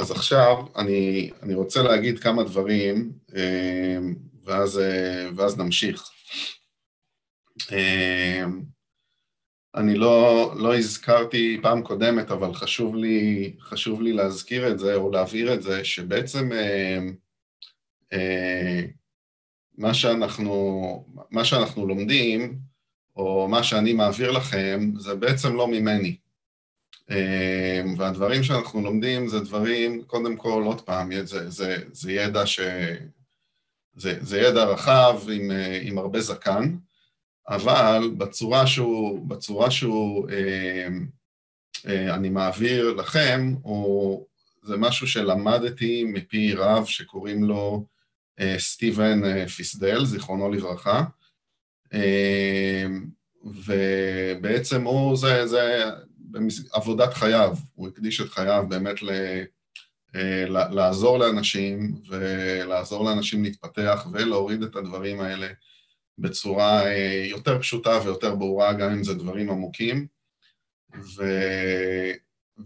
אז עכשיו אני, אני רוצה להגיד כמה דברים, אה, ואז, אה, ואז נמשיך. אה, אני לא, לא הזכרתי פעם קודמת, אבל חשוב לי, חשוב לי להזכיר את זה או להבהיר את זה, שבעצם מה שאנחנו, מה שאנחנו לומדים, או מה שאני מעביר לכם, זה בעצם לא ממני. אמ, והדברים שאנחנו לומדים זה דברים, קודם כל, עוד פעם, זה, זה, זה ידע ש... זה, זה ידע רחב עם, עם הרבה זקן, אבל בצורה שהוא, בצורה שהוא אה, אה, אני מעביר לכם, הוא, זה משהו שלמדתי מפי רב שקוראים לו אה, סטיבן אה, פיסדל, זיכרונו לברכה, אה, ובעצם הוא, זה, זה עבודת חייו, הוא הקדיש את חייו באמת ל... אה, לעזור לאנשים ולעזור לאנשים להתפתח ולהוריד את הדברים האלה בצורה אה, יותר פשוטה ויותר ברורה, גם אם זה דברים עמוקים. ו...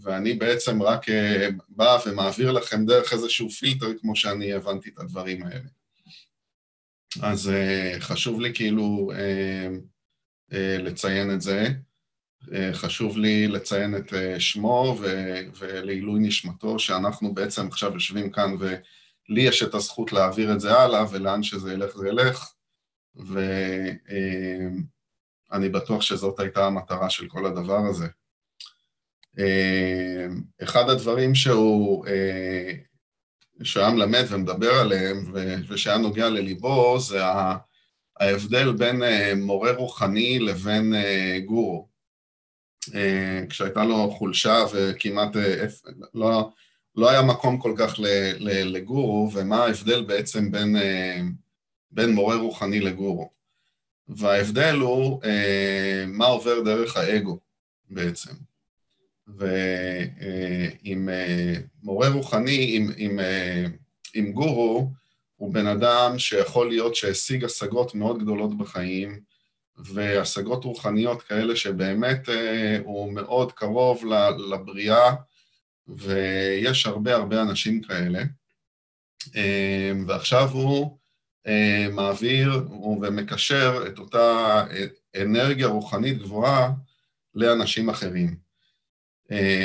ואני בעצם רק אה, בא ומעביר לכם דרך איזשהו פילטר כמו שאני הבנתי את הדברים האלה. אז חשוב לי כאילו לציין את זה. אה, חשוב לי לציין את אה, שמו ולעילוי נשמתו, שאנחנו בעצם עכשיו יושבים כאן ולי יש את הזכות להעביר את זה הלאה, ולאן שזה ילך זה ילך, ואני אה, בטוח שזאת הייתה המטרה של כל הדבר הזה. אחד הדברים שהוא, שהיה מלמד ומדבר עליהם, ושהיה נוגע לליבו, זה ההבדל בין מורה רוחני לבין גורו. אה, כשהייתה לו חולשה וכמעט אה, לא, לא היה מקום כל כך לגורו, ומה ההבדל בעצם בין, אה, בין מורה רוחני לגורו. וההבדל הוא מה עובר דרך האגו בעצם. ועם מורה רוחני, עם, עם, עם גורו, הוא בן אדם שיכול להיות שהשיג השגות מאוד גדולות בחיים, והשגות רוחניות כאלה שבאמת אה, הוא מאוד קרוב לבריאה, ויש הרבה הרבה אנשים כאלה. אה, ועכשיו הוא אה, מעביר ומקשר את אותה אנרגיה רוחנית גבוהה לאנשים אחרים.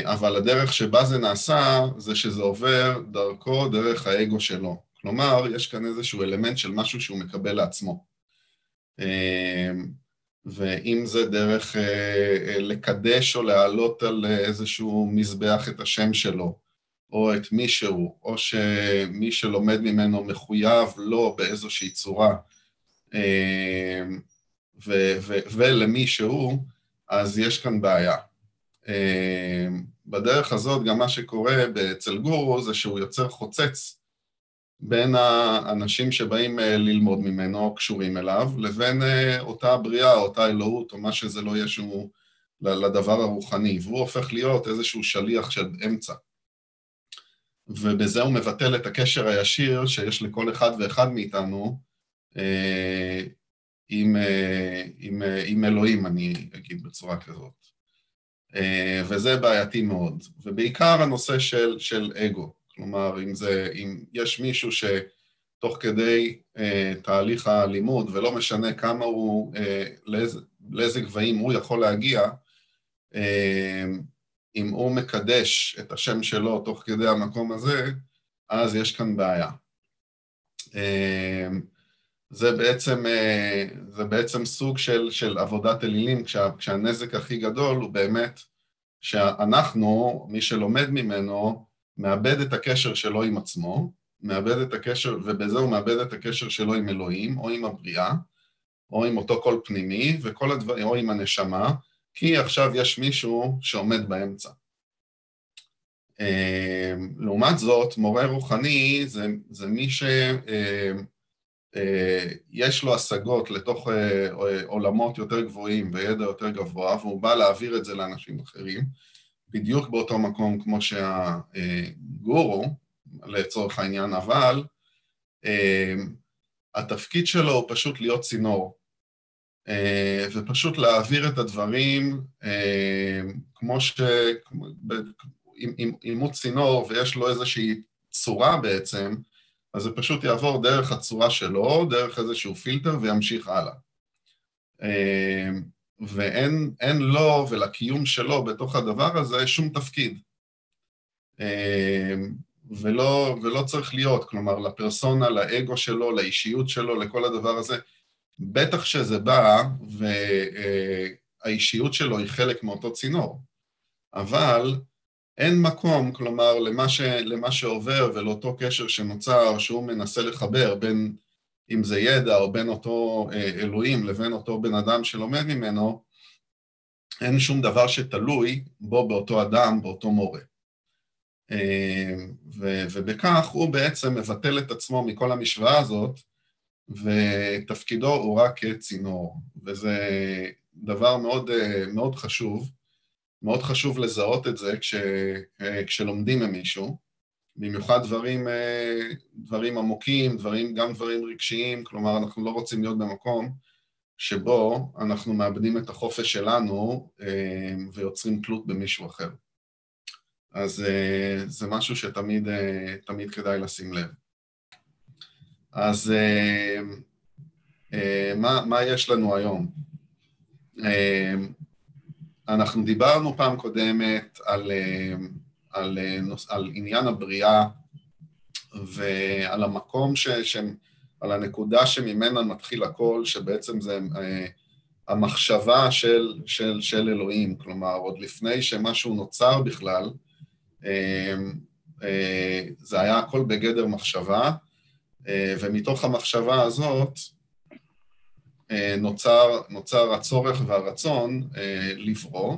אבל הדרך שבה זה נעשה, זה שזה עובר דרכו, דרך האגו שלו. כלומר, יש כאן איזשהו אלמנט של משהו שהוא מקבל לעצמו. אמ, ואם זה דרך אה, אה, לקדש או להעלות על איזשהו מזבח את השם שלו, או את מישהו, או שמי שלומד ממנו מחויב לו באיזושהי צורה, אמ, ולמישהו, אז יש כאן בעיה. אמ, בדרך הזאת, גם מה שקורה אצל גורו זה שהוא יוצר חוצץ בין האנשים שבאים אה, ללמוד ממנו, קשורים אליו, לבין אה, אותה בריאה, אותה אלוהות, או מה שזה לא יהיה שהוא לדבר הרוחני, והוא הופך להיות איזשהו שליח של אמצע. ובזה הוא מבטל את הקשר הישיר שיש לכל אחד ואחד מאיתנו אה, עם, עם, עם אלוהים, אני אגיד בצורה כזאת. וזה בעייתי מאוד, ובעיקר הנושא של, של אגו. כלומר, אם זה, אם יש מישהו שתוך כדי אה, תהליך הלימוד, ולא משנה כמה הוא, אה, לאיזה, לאיזה גבהים הוא יכול להגיע, אה, אם הוא מקדש את השם שלו תוך כדי המקום הזה, אז יש כאן בעיה. אה, זה בעצם, אה, זה בעצם סוג של, של עבודת אלילים, כשה, כשהנזק הכי גדול הוא באמת שאנחנו, מי שלומד ממנו, מאבד את הקשר שלו עם עצמו, מאבד את הקשר, ובזה הוא מאבד את הקשר שלו עם אלוהים, או עם הבריאה, או עם אותו קול פנימי, וכל הדברים, או עם הנשמה, כי עכשיו יש מישהו שעומד באמצע. אה, לעומת זאת, מורה רוחני זה, זה מי שיש אה, אה, לו השגות לתוך עולמות יותר גבוהים וידע יותר גבוה, והוא בא להעביר את זה לאנשים אחרים, בדיוק באותו מקום כמו שהגורו, לצורך העניין, אבל אה, התפקיד שלו הוא פשוט להיות צינור, אה, ופשוט להעביר את הדברים אה, כמו ש... אם, הוא צינור ויש לו איזושהי צורה בעצם, אז זה פשוט יעבור דרך הצורה שלו, דרך איזשהו פילטר וימשיך הלאה. ואין לו ולקיום שלו בתוך הדבר הזה שום תפקיד. אמ, ולא, ולא צריך להיות, כלומר, לפרסונה, לאגו שלו, לאישיות שלו, לכל הדבר הזה, בטח שזה בא, והאישיות שלו היא חלק מאותו צינור. אבל אין מקום, כלומר, למה, ש, למה שעובר ולאותו קשר שנוצר, שהוא מנסה לחבר בין, אם זה ידע או בין אותו אה, אלוהים לבין אותו בן אדם שלומד ממנו, אין שום דבר שתלוי בו באותו אדם, באותו מורה. אה, ו, ובכך הוא בעצם מבטל את עצמו מכל המשוואה הזאת, ותפקידו הוא רק כצינור, וזה דבר מאוד, אה, מאוד חשוב. מאוד חשוב לזהות את זה כש, כשלומדים ממישהו, במיוחד דברים, אה, דברים עמוקים, דברים, גם דברים רגשיים, כלומר אנחנו לא רוצים להיות במקום שבו אנחנו מאבדים את החופש שלנו אה, ויוצרים תלות במישהו אחר. אז זה משהו שתמיד תמיד כדאי לשים לב. אז מה, מה יש לנו היום? אנחנו דיברנו פעם קודמת על, אה, על, אה, על עניין הבריאה ועל המקום, ש, ש, על הנקודה שממנה מתחיל הכל, שבעצם זה אה, המחשבה של, של, של אלוהים, כלומר, עוד לפני שמשהו נוצר בכלל, זה היה הכל בגדר מחשבה, ומתוך המחשבה הזאת, אה, נוצר, נוצר הצורך והרצון אה, לברוא,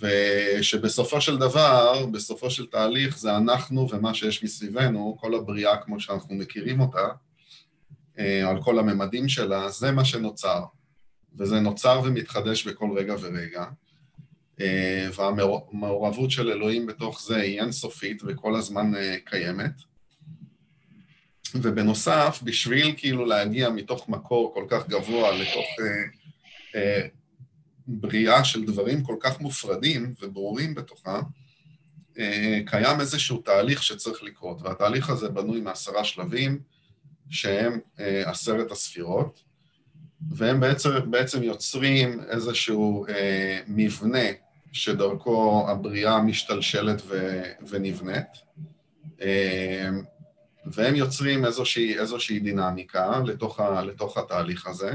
ושבסופו של דבר, בסופו של תהליך, זה אנחנו ומה שיש מסביבנו, כל הבריאה כמו שאנחנו מכירים אותה, אה, על כל הממדים שלה, זה מה שנוצר. וזה נוצר ומתחדש בכל רגע ורגע. והמעורבות של אלוהים בתוך זה היא אינסופית וכל הזמן קיימת. ובנוסף, בשביל כאילו להגיע מתוך מקור כל כך גבוה לתוך אה, אה, בריאה של דברים כל כך מופרדים וברורים בתוכה, אה, קיים איזשהו תהליך שצריך לקרות, והתהליך הזה בנוי מעשרה שלבים, שהם אה, עשרת הספירות, והם בעצם, בעצם יוצרים איזשהו אה, מבנה שדרכו הבריאה משתלשלת ו, ונבנית. והם יוצרים איזושהי, איזושהי דינמיקה לתוך, ה, לתוך התהליך הזה,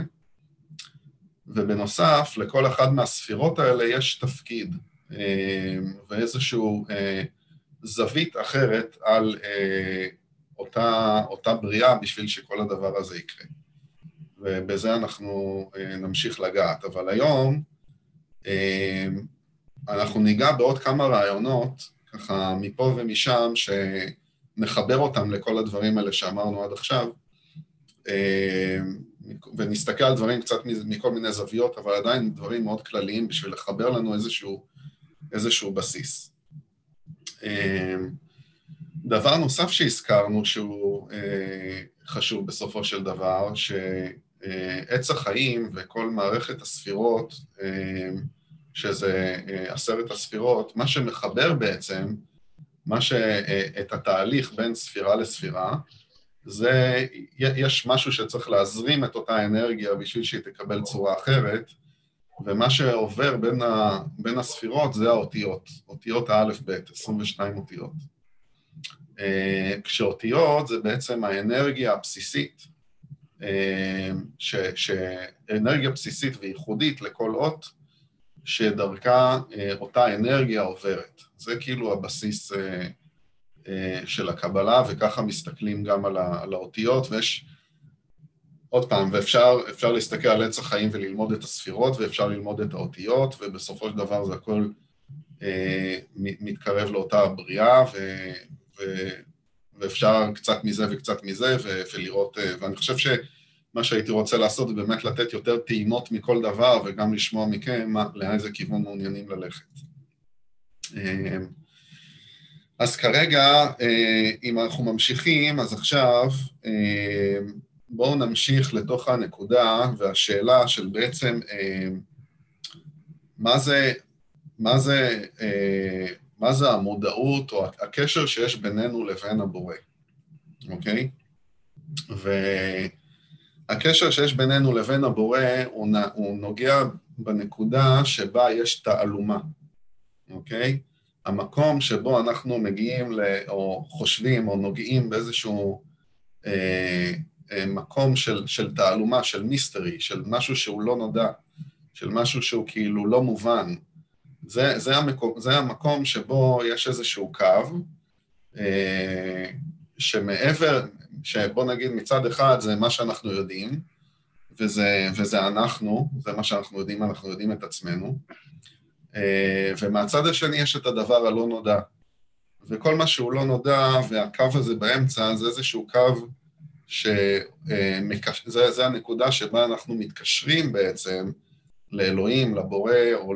ובנוסף, לכל אחד מהספירות האלה יש תפקיד אה, ואיזושהי אה, זווית אחרת על אה, אותה, אותה בריאה בשביל שכל הדבר הזה יקרה. ובזה אנחנו נמשיך לגעת. אבל היום אנחנו ניגע בעוד כמה רעיונות, ככה מפה ומשם, ש... נחבר אותם לכל הדברים האלה שאמרנו עד עכשיו, ונסתכל על דברים קצת מכל מיני זוויות, אבל עדיין דברים מאוד כלליים בשביל לחבר לנו איזשהו, איזשהו בסיס. אה, דבר נוסף שהזכרנו שהוא אה, חשוב בסופו של דבר, שעץ החיים וכל מערכת הספירות, שזה עשרת הספירות, מה שמחבר בעצם מה שאת התהליך בין ספירה לספירה, זה, יש משהו שצריך להזרים את אותה אנרגיה בשביל שהיא תקבל צורה אחרת, ומה שעובר בין, ה, בין הספירות זה האותיות, אותיות האלף-בית, 22 אותיות. אה, כשאותיות זה בעצם האנרגיה הבסיסית, אה, ש, שאנרגיה בסיסית וייחודית לכל אות, שדרכה אה, אותה אנרגיה עוברת. זה כאילו הבסיס של הקבלה, וככה מסתכלים גם על, האותיות, ויש, עוד פעם, ואפשר להסתכל על עץ החיים וללמוד את הספירות, ואפשר ללמוד את האותיות, ובסופו של דבר זה הכל אה, מתקרב לאותה בריאה, ו, ו, ואפשר קצת מזה וקצת מזה, ו, ולראות, ואני חושב ש... מה שהייתי רוצה לעשות זה באמת לתת יותר טעימות מכל דבר וגם לשמוע מכם לאיזה כיוון מעוניינים ללכת. אה, אז כרגע, אה, אם אנחנו ממשיכים, אז עכשיו אה, בואו נמשיך לתוך הנקודה והשאלה של בעצם מה זה, מה זה מה זה המודעות או הקשר שיש בינינו לבין הבורא, אוקיי? והקשר שיש בינינו לבין הבורא הוא נוגע בנקודה שבה יש תעלומה, אוקיי? המקום שבו אנחנו מגיעים, ל, או חושבים, או נוגעים באיזשהו אה, אה, מקום של, של תעלומה, של מיסטרי, של משהו שהוא לא נודע, של משהו שהוא כאילו לא מובן. זה, זה, המקום, זה המקום שבו יש איזשהו קו, אה, שמעבר, שבוא נגיד מצד אחד זה מה שאנחנו יודעים, וזה, וזה אנחנו, זה מה שאנחנו יודעים, אנחנו יודעים את עצמנו, ומהצד השני יש את הדבר הלא נודע. וכל מה שהוא לא נודע, והקו הזה באמצע, זה איזשהו קו שזה זה הנקודה שבה אנחנו מתקשרים בעצם לאלוהים, לבורא, או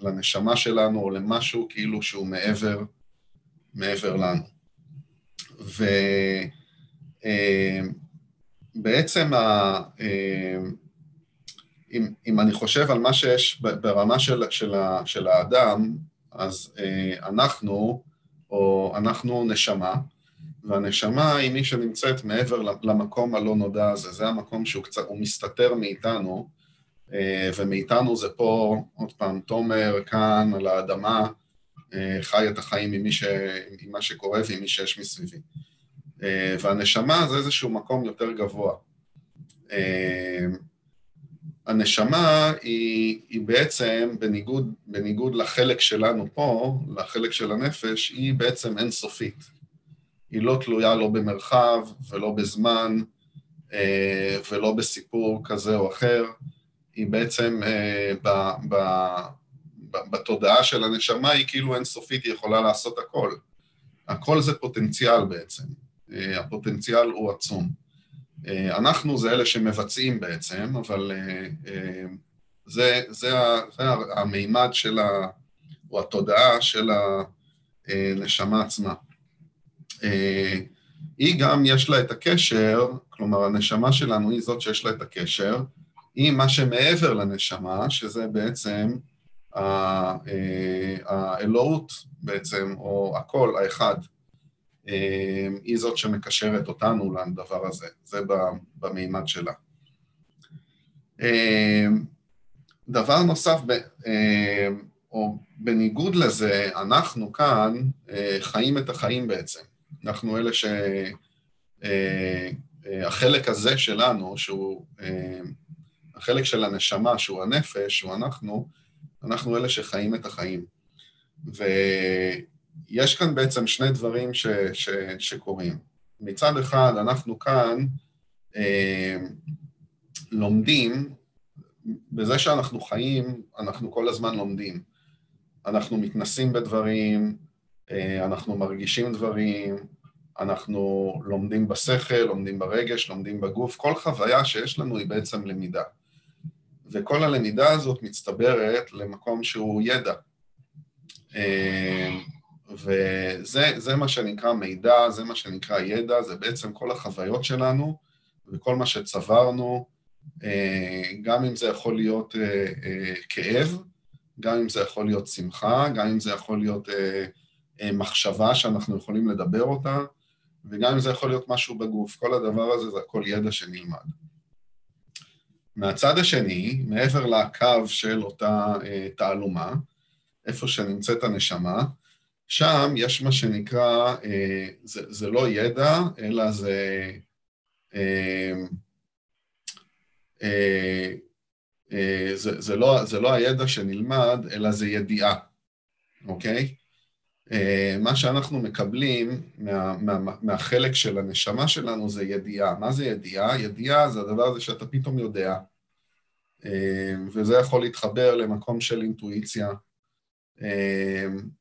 לנשמה שלנו, או למשהו כאילו שהוא מעבר, מעבר לנו. ובעצם, אה, אם, אם אני חושב על מה שיש ברמה של, של, של האדם, אז אה, אנחנו, או אנחנו נשמה, והנשמה היא מי שנמצאת מעבר למקום הלא נודע הזה, זה המקום שהוא קצת, הוא מסתתר מאיתנו, אה, ומאיתנו זה פה, עוד פעם, תומר כאן על האדמה, אה, חי את החיים עם, ש... עם מה שקורה ועם מי שיש מסביבי. והנשמה זה איזשהו מקום יותר גבוה. הנשמה היא, היא בעצם, בניגוד, בניגוד לחלק שלנו פה, לחלק של הנפש, היא בעצם אינסופית. היא לא תלויה לא במרחב ולא בזמן אה, ולא בסיפור כזה או אחר. היא בעצם אה, ב, ב, ב, בתודעה של הנשמה היא כאילו אינסופית, היא יכולה לעשות הכל. הכל זה פוטנציאל בעצם. אה, הפוטנציאל הוא עצום. אה, אנחנו זה אלה שמבצעים בעצם, אבל אה, אה, זה, זה, זה המימד של ה... או התודעה של הנשמה עצמה. היא גם יש לה את הקשר, כלומר הנשמה שלנו היא זאת שיש לה את הקשר, עם מה שמעבר לנשמה, שזה בעצם האלוהות בעצם, או הכל, האחד. אמ, היא זאת שמקשרת אותנו לדבר הזה, זה במימד שלה. אמ, דבר נוסף, אמ, או בניגוד לזה, אנחנו כאן אה, חיים את החיים בעצם. אנחנו אלה ש... אה, אה, הזה שלנו, שהוא החלק של הנשמה, שהוא הנפש, שהוא אנחנו, אנחנו אלה שחיים את החיים. ו... יש כאן בעצם שני דברים ש, ש, שקורים. מצד אחד, אנחנו כאן אה, לומדים, בזה שאנחנו חיים, אנחנו כל הזמן לומדים. אנחנו מתנסים בדברים, אה, אנחנו מרגישים דברים, אנחנו לומדים בשכל, לומדים ברגש, לומדים בגוף, כל חוויה שיש לנו היא בעצם למידה. וכל הלמידה הזאת מצטברת למקום שהוא ידע. אה, וזה מה שנקרא מידע, זה מה שנקרא ידע, זה בעצם כל החוויות שלנו וכל מה שצברנו, אה, גם אם זה יכול להיות אה, אה, כאב, גם אם זה יכול להיות שמחה, גם אם זה יכול להיות מחשבה שאנחנו יכולים לדבר אותה, וגם אם זה יכול להיות משהו בגוף. כל הדבר הזה זה הכל ידע שנלמד. מהצד השני, מעבר לקו של אותה תעלומה, איפה שנמצאת הנשמה, שם יש מה שנקרא, אה, זה, זה לא ידע, אלא זה... אה, אה, זה, זה, לא, זה לא הידע שנלמד, אלא זה ידיעה, אוקיי? מה שאנחנו מקבלים מה, מה, מהחלק של הנשמה שלנו זה ידיעה. מה זה ידיעה? ידיעה זה הדבר הזה שאתה פתאום יודע, וזה יכול להתחבר למקום של אינטואיציה,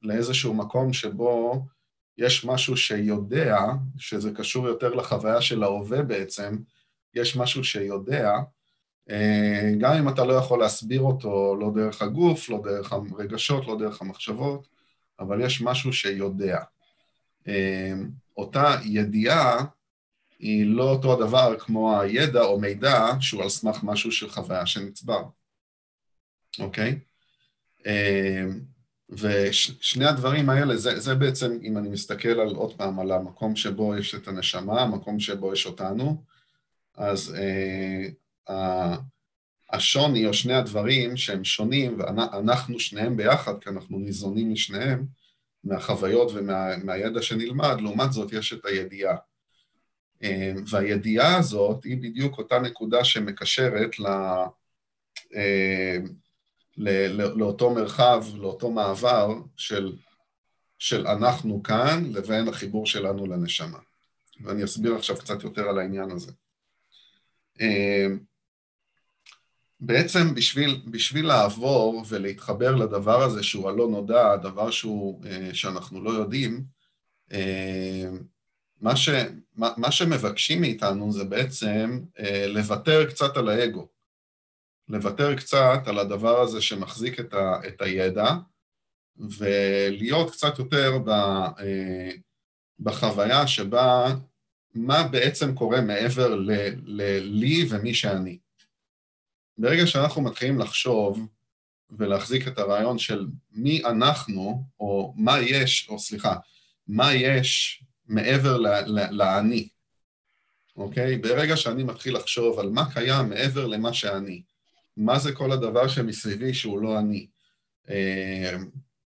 לאיזשהו מקום שבו יש משהו שיודע, שזה קשור יותר לחוויה של ההווה בעצם, יש משהו שיודע, אה, גם אם אתה לא יכול להסביר אותו לא דרך הגוף, לא דרך הרגשות, לא דרך המחשבות, אבל יש משהו שיודע. אמ, אותה ידיעה היא לא אותו הדבר כמו הידע או מידע שהוא על סמך משהו של חוויה שנצבר, אוקיי? אמ, ושני הדברים האלה, זה, זה בעצם, אם אני מסתכל על עוד פעם, על המקום שבו יש את הנשמה, המקום שבו יש אותנו, אז אה, השוני או שני הדברים שהם שונים, ואנחנו שניהם ביחד, כי אנחנו ניזונים משניהם, מהחוויות ומהידע ומה, שנלמד, לעומת זאת יש את הידיעה. אה, והידיעה הזאת היא בדיוק אותה נקודה שמקשרת ל... אה, לאותו מרחב, לאותו מעבר של, של אנחנו כאן לבין החיבור שלנו לנשמה. ואני אסביר עכשיו קצת יותר על העניין הזה. אה, בעצם בשביל, בשביל לעבור ולהתחבר לדבר הזה שהוא הלא נודע, הדבר שהוא, אה, שאנחנו לא יודעים, אה, מה, ש, מה, מה שמבקשים מאיתנו זה בעצם לוותר קצת על האגו. לוותר קצת על הדבר הזה שמחזיק את, ה, את הידע, ולהיות קצת יותר ב, אה, בחוויה שבה מה בעצם קורה מעבר ל, ל, לי ומי שאני. ברגע שאנחנו מתחילים לחשוב ולהחזיק את הרעיון של מי אנחנו, או מה יש, או סליחה, מה יש מעבר לאני, אוקיי? ברגע שאני מתחיל לחשוב על מה קיים מעבר למה שאני, מה זה כל הדבר שמסביבי שהוא לא אני? אה,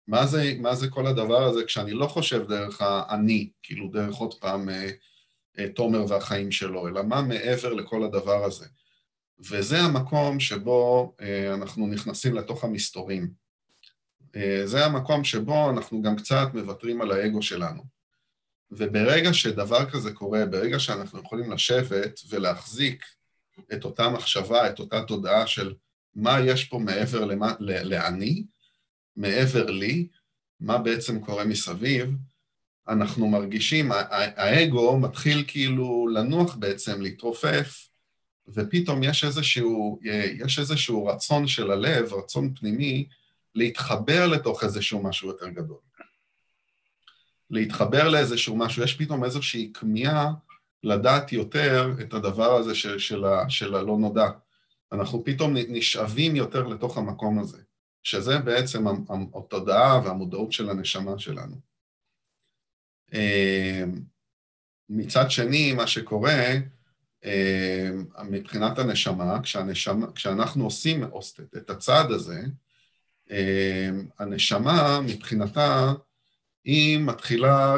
מה זה, מה זה כל הדבר הזה כשאני לא חושב דרך האני, כאילו דרך עוד פעם אה, אה, תומר והחיים שלו, אלא מה מעבר לכל הדבר הזה? וזה המקום שבו אנחנו נכנסים לתוך המסתורים. זה המקום שבו אנחנו גם קצת מוותרים על האגו שלנו. וברגע שדבר כזה קורה, ברגע שאנחנו יכולים לשבת ולהחזיק את אותה מחשבה, את אותה תודעה של מה יש פה מעבר למה, לאני, מעבר לי, מה בעצם קורה מסביב, אנחנו מרגישים, האגו מתחיל כאילו לנוח בעצם, להתרופף, ופתאום יש איזשהו, יש איזשהו רצון של הלב, רצון פנימי, להתחבר לתוך איזשהו משהו יותר גדול. להתחבר לאיזשהו משהו, יש פתאום איזושהי כמיהה לדעת יותר את הדבר הזה של, של, ה, של הלא נודע. אנחנו פתאום נשאבים יותר לתוך המקום הזה, שזה בעצם התודעה והמודעות של הנשמה שלנו. אמ, מצד שני, מה שקורה, אמ, מבחינת הנשמה, כשהנשמה, כשאנחנו עושים את הצעד הזה, אמ, הנשמה מבחינתה, היא מתחילה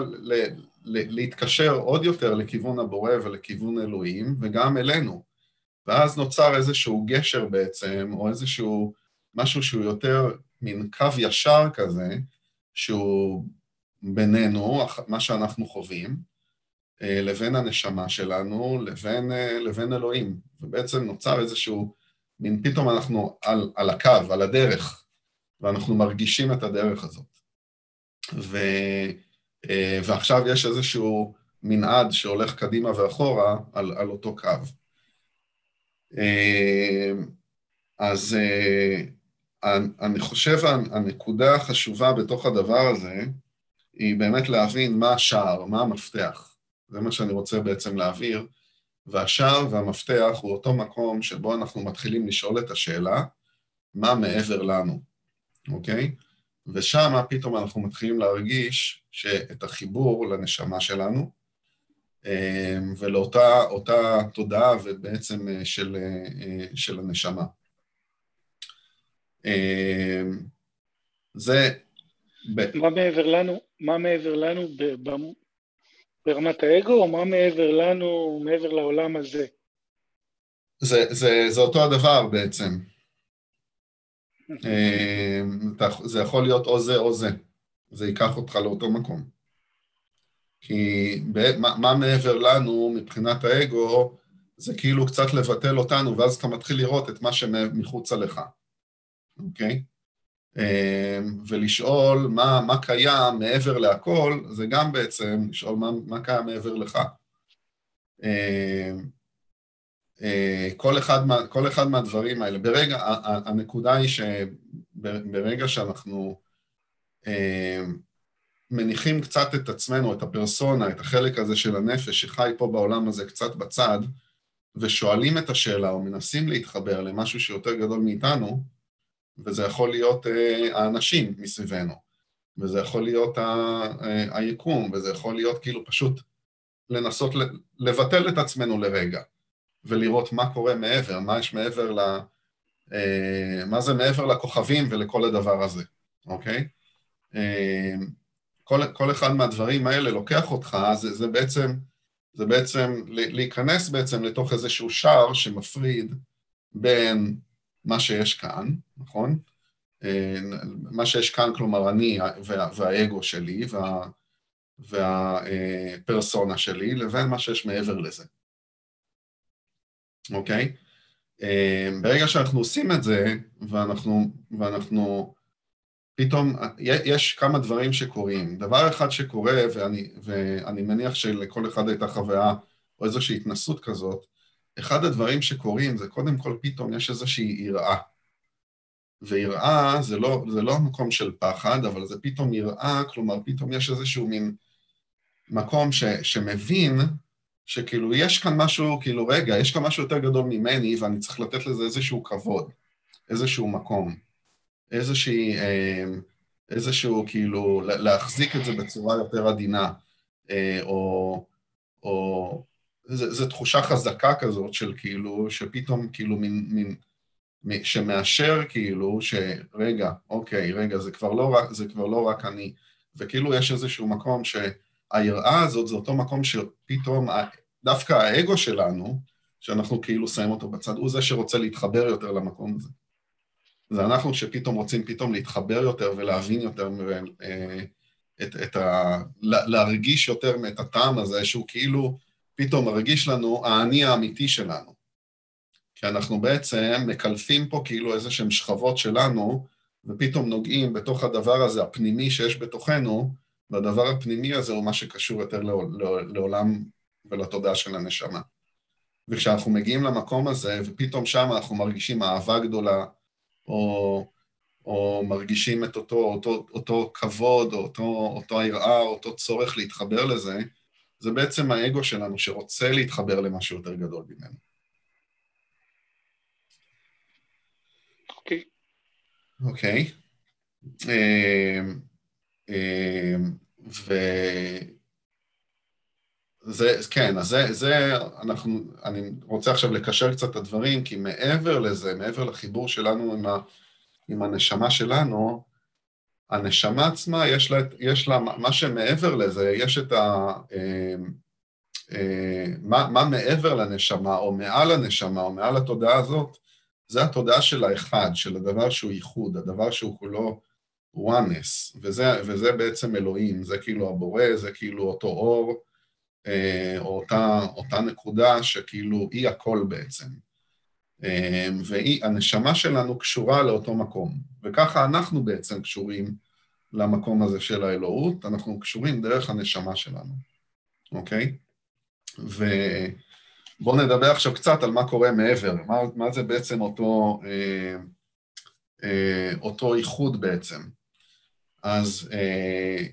להתקשר עוד יותר לכיוון הבורא ולכיוון אלוהים, וגם אלינו. ואז נוצר איזשהו גשר בעצם, או איזשהו משהו שהוא יותר מין קו ישר כזה, שהוא בינינו, מה שאנחנו חווים, אה, לבין הנשמה שלנו, לבין, אה, לבין אלוהים. ובעצם נוצר איזשהו, מין פתאום אנחנו על, על הקו, על הדרך, ואנחנו מרגישים את הדרך הזאת. ו... אה, ועכשיו יש איזשהו מנעד שהולך קדימה ואחורה על, על אותו קו. אה, אז אה, אני חושב הנקודה החשובה בתוך הדבר הזה היא באמת להבין מה השער, מה המפתח. זה מה שאני רוצה בעצם להעביר. והשער והמפתח הוא אותו מקום שבו אנחנו מתחילים לשאול את השאלה, מה מעבר לנו, אוקיי? ושם פתאום אנחנו מתחילים להרגיש שאת החיבור לנשמה שלנו, אמ, ולאותה תודעה ובעצם אה, של, אה, של הנשמה. אמ, זה... מה מעבר לנו, מה מעבר לנו ברמת האגו, או מה מעבר לנו, מעבר לעולם הזה? זה, זה, זה אותו הדבר בעצם. אמ, זה יכול להיות או זה או זה, זה ייקח אותך לאותו מקום. כי מה, מה מעבר לנו מבחינת האגו, זה כאילו קצת לבטל אותנו, ואז אתה מתחיל לראות את מה שמחוצה לך, אוקיי? אמ, ולשאול מה, מה קיים מעבר להכל, זה גם בעצם לשאול מה, מה קיים מעבר לך. אה, כל אחד, מה, כל אחד מהדברים האלה, ברגע, הנקודה היא שברגע שאנחנו אה, מניחים קצת את עצמנו, את הפרסונה, את החלק הזה של הנפש שחי פה בעולם הזה קצת בצד, ושואלים את השאלה או מנסים להתחבר למשהו שיותר גדול מאיתנו, וזה יכול להיות אה, האנשים מסביבנו. וזה יכול להיות ה, היקום, וזה יכול להיות כאילו פשוט לנסות לבטל את עצמנו לרגע, ולראות מה קורה מעבר, מה יש מעבר ל... אה, מה זה מעבר לכוכבים ולכל הדבר הזה, אוקיי? אה, כל, כל אחד מהדברים האלה לוקח אותך, זה, זה בעצם, זה בעצם להיכנס בעצם לתוך איזשהו שער שמפריד בין מה שיש כאן, נכון? אה, מה שיש כאן, כלומר אני וה, והאגו שלי וה, והפרסונה שלי, לבין מה שיש מעבר לזה, אוקיי? ברגע שאנחנו עושים את זה, ואנחנו, ואנחנו פתאום, יש כמה דברים שקורים. דבר אחד שקורה, ואני, ואני מניח שלכל אחד הייתה חוויה או איזושהי התנסות כזאת, אחד הדברים שקורים זה קודם כל פתאום יש איזושהי יראה. ויראה זה לא, זה לא מקום של פחד, אבל זה פתאום יראה, כלומר פתאום יש איזשהו מין מקום ש, שמבין שכאילו יש כאן משהו, כאילו רגע, יש כאן משהו יותר גדול ממני ואני צריך לתת לזה איזשהו כבוד, איזשהו מקום. איזושהי, אה, איזשהו כאילו, להחזיק את זה בצורה יותר עדינה, אה, או, או זו תחושה חזקה כזאת של כאילו, שפתאום כאילו מין, מין, שמאשר כאילו, שרגע, אוקיי, רגע, זה כבר לא רק, זה כבר לא רק אני, וכאילו יש איזשהו מקום שהיראה הזאת זה אותו מקום שפתאום דווקא האגו שלנו, שאנחנו כאילו שמים אותו בצד, הוא זה שרוצה להתחבר יותר למקום הזה. זה אנחנו שפתאום רוצים פתאום להתחבר יותר ולהבין יותר, אה, את, את ה... להרגיש יותר את הטעם הזה, שהוא כאילו פתאום מרגיש לנו האני האמיתי שלנו. כי אנחנו בעצם מקלפים פה כאילו איזה שהן שכבות שלנו, ופתאום נוגעים בתוך הדבר הזה, הפנימי שיש בתוכנו, והדבר הפנימי הזה הוא מה שקשור יותר לעולם ולתודעה של הנשמה. וכשאנחנו מגיעים למקום הזה, ופתאום שם אנחנו מרגישים אהבה גדולה, או, או מרגישים את אותו, אותו, אותו כבוד, או אותו, אותו היראה, או אותו צורך להתחבר לזה, זה בעצם האגו שלנו שרוצה להתחבר למשהו יותר גדול ממנו. אוקיי. אוקיי. אמ, אמ, ו... זה, כן, אז זה, זה, אנחנו, אני רוצה עכשיו לקשר קצת את הדברים, כי מעבר לזה, מעבר לחיבור שלנו עם, ה, עם הנשמה שלנו, הנשמה עצמה, יש לה, יש לה, מה שמעבר לזה, יש את ה... אה, אה, מה, מה מעבר לנשמה, או מעל הנשמה, או מעל התודעה הזאת, זה התודעה של האחד, של הדבר שהוא ייחוד, הדבר שהוא כולו oneness, וזה, וזה בעצם אלוהים, זה כאילו הבורא, זה כאילו אותו אור, או אותה, אותה נקודה שכאילו היא הכל בעצם. אה, והנשמה שלנו קשורה לאותו מקום, וככה אנחנו בעצם קשורים למקום הזה של האלוהות, אנחנו קשורים דרך הנשמה שלנו, אוקיי? ובואו נדבר עכשיו קצת על מה קורה מעבר, מה, מה זה בעצם אותו, אה, אה, אותו איחוד בעצם. אז אה,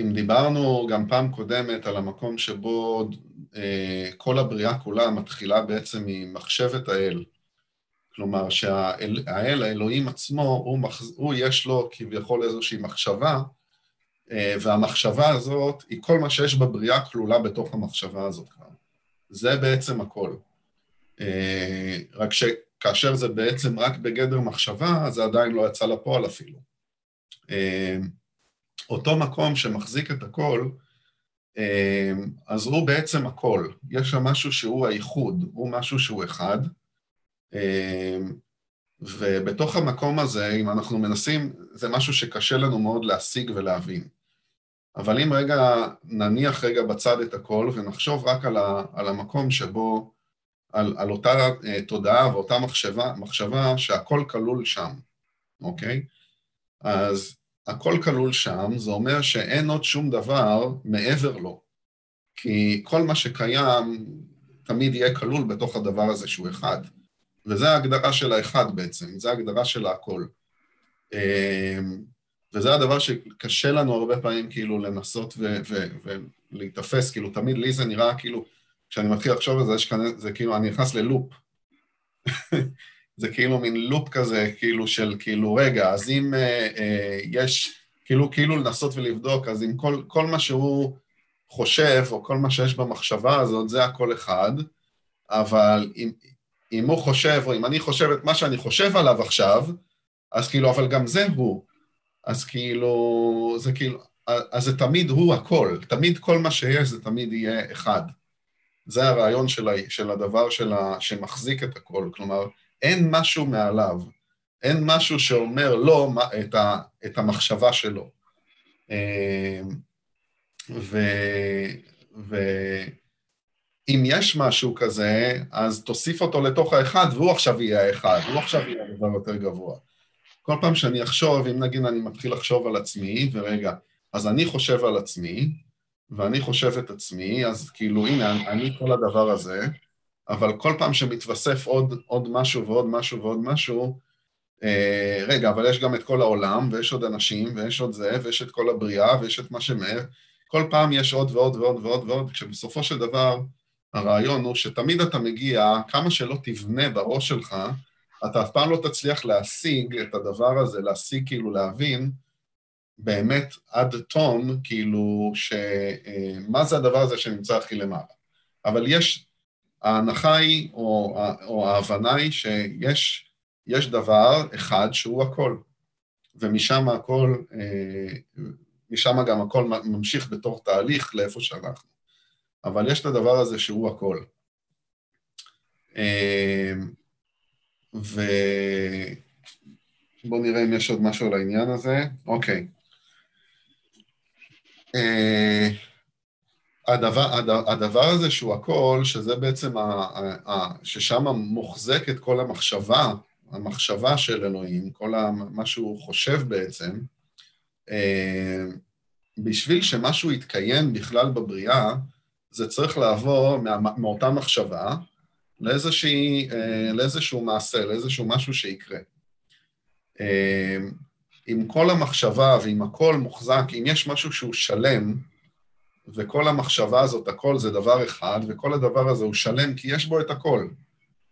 אם דיברנו גם פעם קודמת על המקום שבו אה, כל הבריאה כולה מתחילה בעצם ממחשבת האל, כלומר שהאל, האלוהים עצמו, הוא, מחז, הוא יש לו כביכול איזושהי מחשבה, אה, והמחשבה הזאת, היא כל מה שיש בבריאה כלולה בתוך המחשבה הזאת כבר. זה בעצם הכל. אה, רק שכאשר זה בעצם רק בגדר מחשבה, זה עדיין לא יצא לפועל אפילו. אה, אותו מקום שמחזיק את הכל, אה, אז הוא בעצם הכל. יש שם משהו שהוא הייחוד, הוא משהו שהוא אחד, אה, ובתוך המקום הזה, אם אנחנו מנסים, זה משהו שקשה לנו מאוד להשיג ולהבין. אבל אם רגע, נניח רגע בצד את הכל ונחשוב רק על, ה, על המקום שבו, על, על אותה uh, תודעה ואותה מחשבה, מחשבה שהכל כלול שם, אוקיי? אז הכל כלול שם, זה אומר שאין עוד שום דבר מעבר לו. כי כל מה שקיים תמיד יהיה כלול בתוך הדבר הזה שהוא אחד. וזו ההגדרה של האחד בעצם, זו ההגדרה של הכל. אמ, וזה הדבר שקשה לנו הרבה פעמים כאילו לנסות ולהיתפס, כאילו תמיד לי זה נראה כאילו, כשאני מתחיל לחשוב על זה, יש כאן, זה כאילו, אני נכנס ללופ. זה כאילו מין לופ כזה, כאילו של כאילו, רגע, אז אם אה, אה, יש, כאילו, כאילו לנסות ולבדוק, אז אם כל, כל מה שהוא חושב, או כל מה שיש במחשבה הזאת, זה הכל אחד, אבל אם, אם הוא חושב, או אם אני חושב את מה שאני חושב עליו עכשיו, אז כאילו, אבל גם זה הוא. אז כאילו, זה כאילו, אז זה תמיד הוא הכל, תמיד כל מה שיש זה תמיד יהיה אחד. זה הרעיון של, ה, של הדבר של ה, שמחזיק את הכל, כלומר, אין משהו מעליו, אין משהו שאומר לו את, ה, את המחשבה שלו. אמ, ואם יש משהו כזה, אז תוסיף אותו לתוך האחד, והוא עכשיו יהיה האחד, הוא עכשיו יהיה הדבר יותר גבוה. כל פעם שאני אחשוב, אם נגיד אני מתחיל לחשוב על עצמי, ורגע, אז אני חושב על עצמי, ואני חושב את עצמי, אז כאילו, הנה, אני כל הדבר הזה, אבל כל פעם שמתווסף עוד, עוד משהו ועוד משהו ועוד משהו, אה, רגע, אבל יש גם את כל העולם, ויש עוד אנשים, ויש עוד זה, ויש את כל הבריאה, ויש את מה שמער, כל פעם יש עוד ועוד ועוד ועוד ועוד, כשבסופו של דבר הרעיון הוא שתמיד אתה מגיע, כמה שלא תבנה בראש שלך, אתה אף פעם לא תצליח להשיג את הדבר הזה, להשיג, כאילו להבין, באמת עד תום, כאילו, שמה אה, זה הדבר הזה שנמצא הכי למעלה. אבל יש, ההנחה היא, או, או ההבנה היא שיש יש דבר אחד שהוא הכל, ומשם הכל, אה, משם גם הכל ממשיך בתור תהליך לאיפה שאנחנו. אבל יש את הדבר הזה שהוא הכל. אה, ובואו נראה אם יש עוד משהו על העניין הזה. אוקיי. אה, הדבר, הדבר הזה שהוא הכל, שזה בעצם, ה, ה, ששם מוחזקת כל המחשבה, המחשבה של אלוהים, כל מה שהוא חושב בעצם, אה, בשביל שמשהו יתקיים בכלל בבריאה, זה צריך לעבור מאותה מחשבה לאיזושהי, אה, לאיזשהו מעשה, לאיזשהו משהו שיקרה. עם כל המחשבה ועם הכל מוחזק, אם יש משהו שהוא שלם, וכל המחשבה הזאת, הכל זה דבר אחד, וכל הדבר הזה הוא שלם כי יש בו את הכל.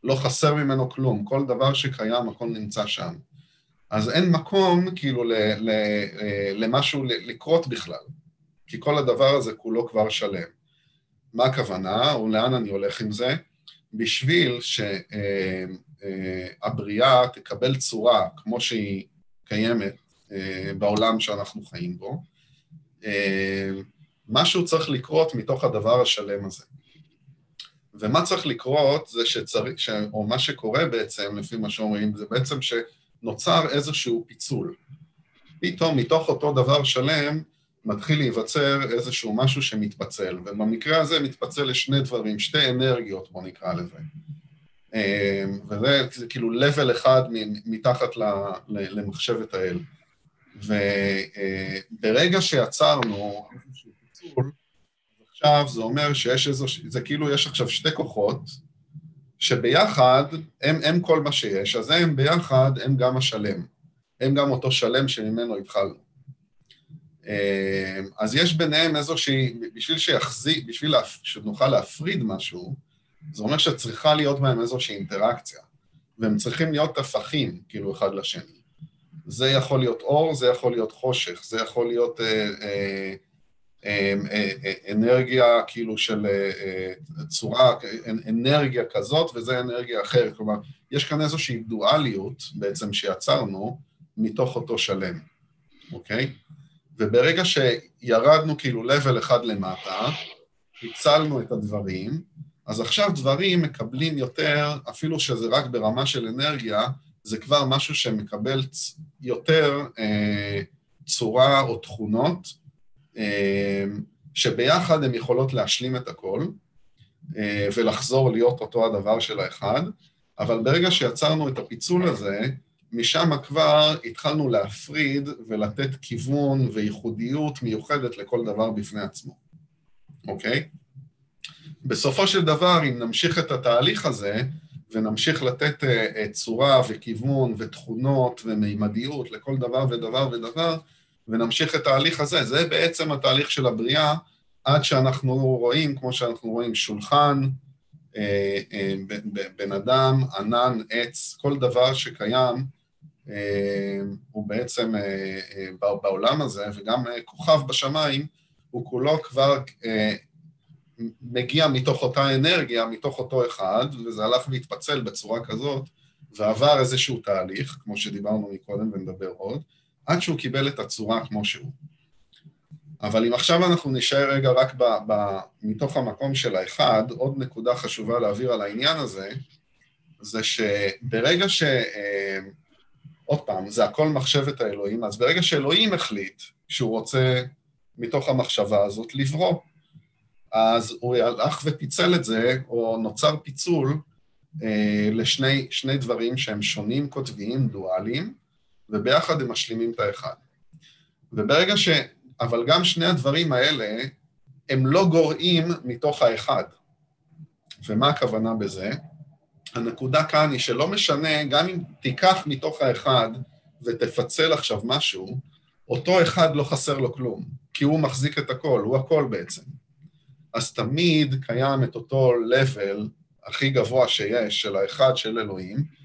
לא חסר ממנו כלום, כל דבר שקיים, הכל נמצא שם. אז אין מקום כאילו ל, ל, אה, למשהו לקרות בכלל, כי כל הדבר הזה כולו כבר שלם. מה הכוונה, או לאן אני הולך עם זה? בשביל שהבריאה אה, אה, תקבל צורה כמו שהיא קיימת בעולם שאנחנו חיים בו. אה, משהו צריך לקרות מתוך הדבר השלם הזה. ומה צריך לקרות זה שצריך, ש... או מה שקורה בעצם, לפי מה שאומרים, זה בעצם שנוצר איזשהו פיצול. פתאום מתוך אותו דבר שלם מתחיל להיווצר איזשהו משהו שמתפצל, ובמקרה הזה מתפצל לשני דברים, שתי אנרגיות, בוא נקרא לזה. אה, וזה כאילו level אחד מתחת למחשבת האל. וברגע שיצרנו איזשהו פיצול, עכשיו זה אומר שיש איזו, זה כאילו יש עכשיו שתי כוחות, שביחד הם, הם כל מה שיש, אז הם ביחד הם גם השלם, הם גם אותו שלם שממנו התחלנו. אז יש ביניהם איזושהי, בשביל שיחזיק, בשביל שנוכל להפריד משהו, זה אומר שצריכה להיות בהם איזושהי אינטראקציה, והם צריכים להיות הפכים, כאילו, אחד לשני. זה יכול להיות אור, זה יכול להיות חושך, זה יכול להיות אה, אה, אה, אה, אה אנרגיה כאילו של אה, אה, צורה, אנרגיה כזאת וזה אנרגיה אחרת. כלומר, יש כאן איזושהי דואליות בעצם שיצרנו מתוך אותו שלם, אוקיי? וברגע שירדנו כאילו level אחד למטה, הצלנו את הדברים, אז עכשיו דברים מקבלים יותר, אפילו שזה רק ברמה של אנרגיה, זה כבר משהו שמקבל יותר אה, צורה או תכונות, אה, שביחד הן יכולות להשלים את הכל, אה, ולחזור להיות אותו הדבר של האחד, אבל ברגע שיצרנו את הפיצול הזה, משם כבר התחלנו להפריד ולתת כיוון וייחודיות מיוחדת לכל דבר בפני עצמו, אוקיי? בסופו של דבר, אם נמשיך את התהליך הזה, ונמשיך לתת uh, צורה וכיוון ותכונות ומימדיות לכל דבר ודבר ודבר, ונמשיך את ההליך הזה. זה בעצם התהליך של הבריאה, עד שאנחנו רואים, כמו שאנחנו רואים, שולחן, uh, uh, בן אדם, ענן, עץ, כל דבר שקיים, הוא בעצם בעולם הזה, וגם כוכב בשמיים, הוא כולו כבר מגיע מתוך אותה אנרגיה, מתוך אותו אחד, וזה הלך והתפצל בצורה כזאת, ועבר איזשהו תהליך, כמו שדיברנו מקודם ונדבר עוד, עד שהוא קיבל את הצורה כמו שהוא. אבל אם עכשיו אנחנו נשאר רגע רק ב, ב, מתוך המקום של האחד, עוד נקודה חשובה להעביר על העניין הזה, זה שברגע ש... אה, עוד פעם, זה הכל מחשבת האלוהים, אז ברגע שאלוהים החליט שהוא רוצה מתוך המחשבה הזאת לברוא, אז הוא הלך ופיצל את זה, או נוצר פיצול אה, לשני דברים שהם שונים, קוטביים, דואליים, וביחד הם משלימים את האחד. וברגע ש... אבל גם שני הדברים האלה, הם לא גורעים מתוך האחד. ומה הכוונה בזה? הנקודה כאן היא שלא משנה, גם אם תיקח מתוך האחד ותפצל עכשיו משהו, אותו אחד לא חסר לו כלום, כי הוא מחזיק את הכל, הוא הכל בעצם. אז תמיד קיים את אותו level הכי גבוה שיש של האחד של אלוהים,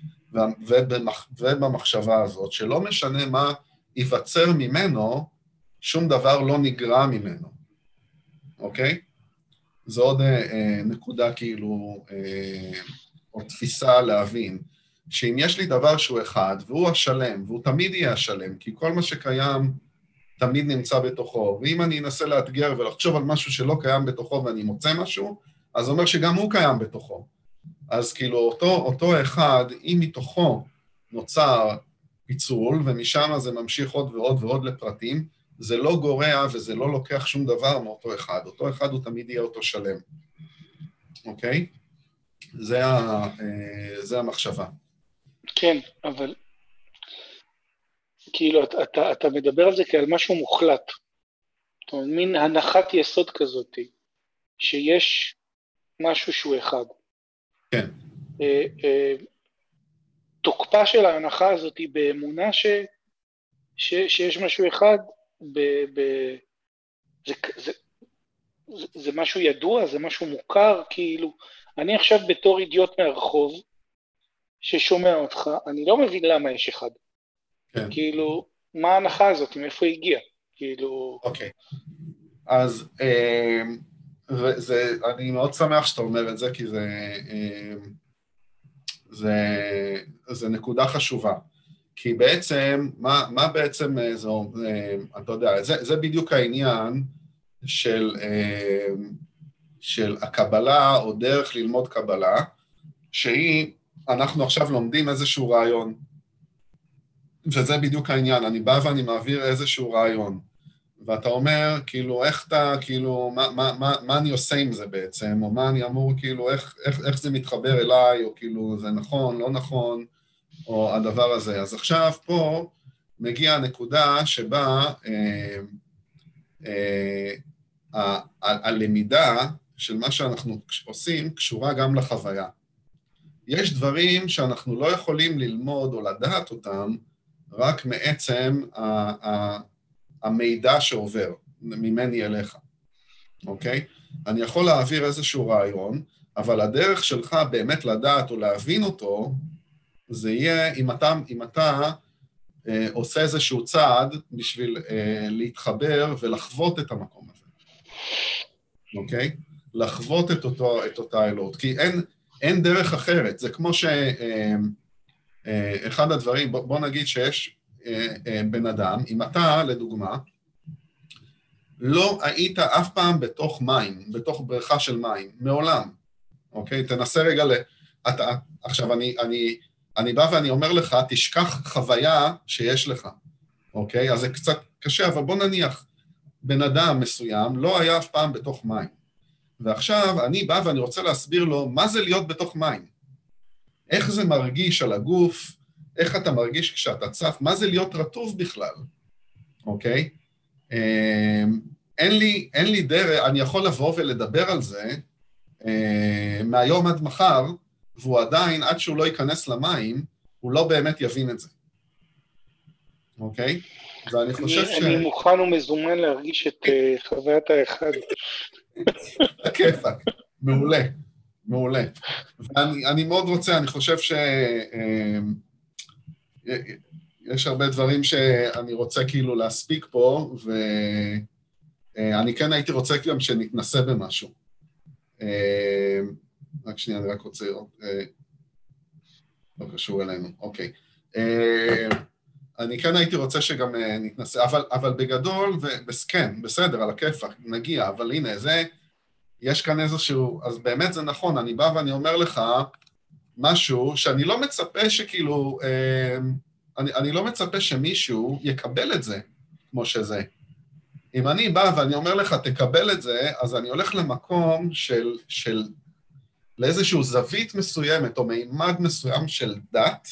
ובמח, ובמחשבה הזאת, שלא משנה מה ייווצר ממנו, שום דבר לא נגרע ממנו, אוקיי? זו עוד אה, אה, נקודה כאילו, אה, או תפיסה להבין, שאם יש לי דבר שהוא אחד, והוא השלם, והוא תמיד יהיה השלם, כי כל מה שקיים תמיד נמצא בתוכו, ואם אני אנסה לאתגר ולחשוב על משהו שלא קיים בתוכו ואני מוצא משהו, אז זה אומר שגם הוא קיים בתוכו. אז כאילו אותו, אותו אחד, אם מתוכו נוצר פיצול, ומשם זה ממשיך עוד ועוד ועוד לפרטים, זה לא גורע וזה לא לוקח שום דבר מאותו אחד. אותו אחד הוא תמיד יהיה אותו שלם, אוקיי? זה, ה, אה, זה המחשבה. כן, אבל כאילו, אתה, אתה, מדבר על זה כעל משהו מוחלט. זאת אומרת, מין הנחת יסוד כזאת, שיש משהו שהוא אחד. כן. אה, אה, תוקפה של ההנחה הזאת היא באמונה ש, ש, שיש משהו אחד, ב, ב, זה, זה, זה, זה משהו ידוע, זה משהו מוכר, כאילו, אני עכשיו בתור אידיוט מהרחוב, ששומע אותך, אני לא מבין למה יש אחד. כן. כאילו, מה ההנחה הזאת, מאיפה היא הגיעה? כאילו... אוקיי. אז אה, זה, אני מאוד שמח שאתה אומר את זה, כי זה, אה, זה, זה נקודה חשובה. כי בעצם, מה, מה בעצם אה, זה, אתה יודע, זה, זה בדיוק העניין של, של הקבלה או דרך ללמוד קבלה, שהיא, אנחנו עכשיו לומדים איזשהו רעיון. וזה בדיוק העניין, אני בא ואני מעביר איזשהו רעיון, ואתה אומר, כאילו, איך אתה, כאילו, מה, מה, מה, מה אני עושה עם זה בעצם, או מה אני אמור, כאילו, איך, איך, איך זה מתחבר אליי, או כאילו, זה נכון, לא נכון, או הדבר הזה. אז עכשיו, פה מגיעה הנקודה שבה אה, אה, ה, ה, הלמידה של מה שאנחנו עושים קשורה גם לחוויה. יש דברים שאנחנו לא יכולים ללמוד או לדעת אותם, רק מעצם המידע שעובר ממני אליך, אוקיי? אני יכול להעביר איזשהו רעיון, אבל הדרך שלך באמת לדעת או להבין אותו, זה יהיה אם אתה, אם אתה אה, עושה איזשהו צעד בשביל אה, להתחבר ולחוות את המקום הזה, אוקיי? לחוות את, אותו, את אותה אלוהות, כי אין, אין דרך אחרת. זה כמו ש... אה, אה, הדברים, בוא, בוא נגיד שיש בן אדם, אם אתה, לדוגמה, לא היית אף פעם בתוך מים, בתוך בריכה של מים, מעולם, אוקיי? תנסה רגע ל... אתה, עכשיו, אני, אני, אני בא ואני אומר לך, תשכח חוויה שיש לך, אוקיי? אז זה קצת קשה, אבל בוא נניח, בן אדם מסוים לא היה אף פעם בתוך מים. ועכשיו אני בא ואני רוצה להסביר לו מה זה להיות בתוך מים. איך זה מרגיש על הגוף, איך אתה מרגיש כשאתה צף, מה זה להיות רטוב בכלל, אוקיי? אמ, אין לי, אין לי דרך, אני יכול לבוא ולדבר על זה אה, מהיום עד מחר, והוא עדיין, עד שהוא לא ייכנס למים, הוא לא באמת יבין את זה, אוקיי? ואני חושב ש... אני מוכן ומזומן להרגיש את אה, חוויית האחד. הכיפאק, מעולה. מעולה. ואני מאוד רוצה, אני חושב ש... אה, יש הרבה דברים שאני רוצה כאילו להספיק פה, ואני כן הייתי רוצה גם שנתנסה במשהו. רק שנייה, אני רק רוצה לראות. לא קשור אלינו, אוקיי. אני כן הייתי רוצה שגם נתנסה, אבל, אבל בגדול, וכן, בסדר, על הכיפאק, נגיע, אבל הנה, זה, יש כאן איזשהו, אז באמת זה נכון, אני בא ואני אומר לך משהו שאני לא מצפה שכאילו, אני, אני לא מצפה שמישהו יקבל את זה כמו שזה. אם אני בא ואני אומר לך, תקבל את זה, אז אני הולך למקום של, של לאיזושהי זווית מסוימת או מימד מסוים של דת,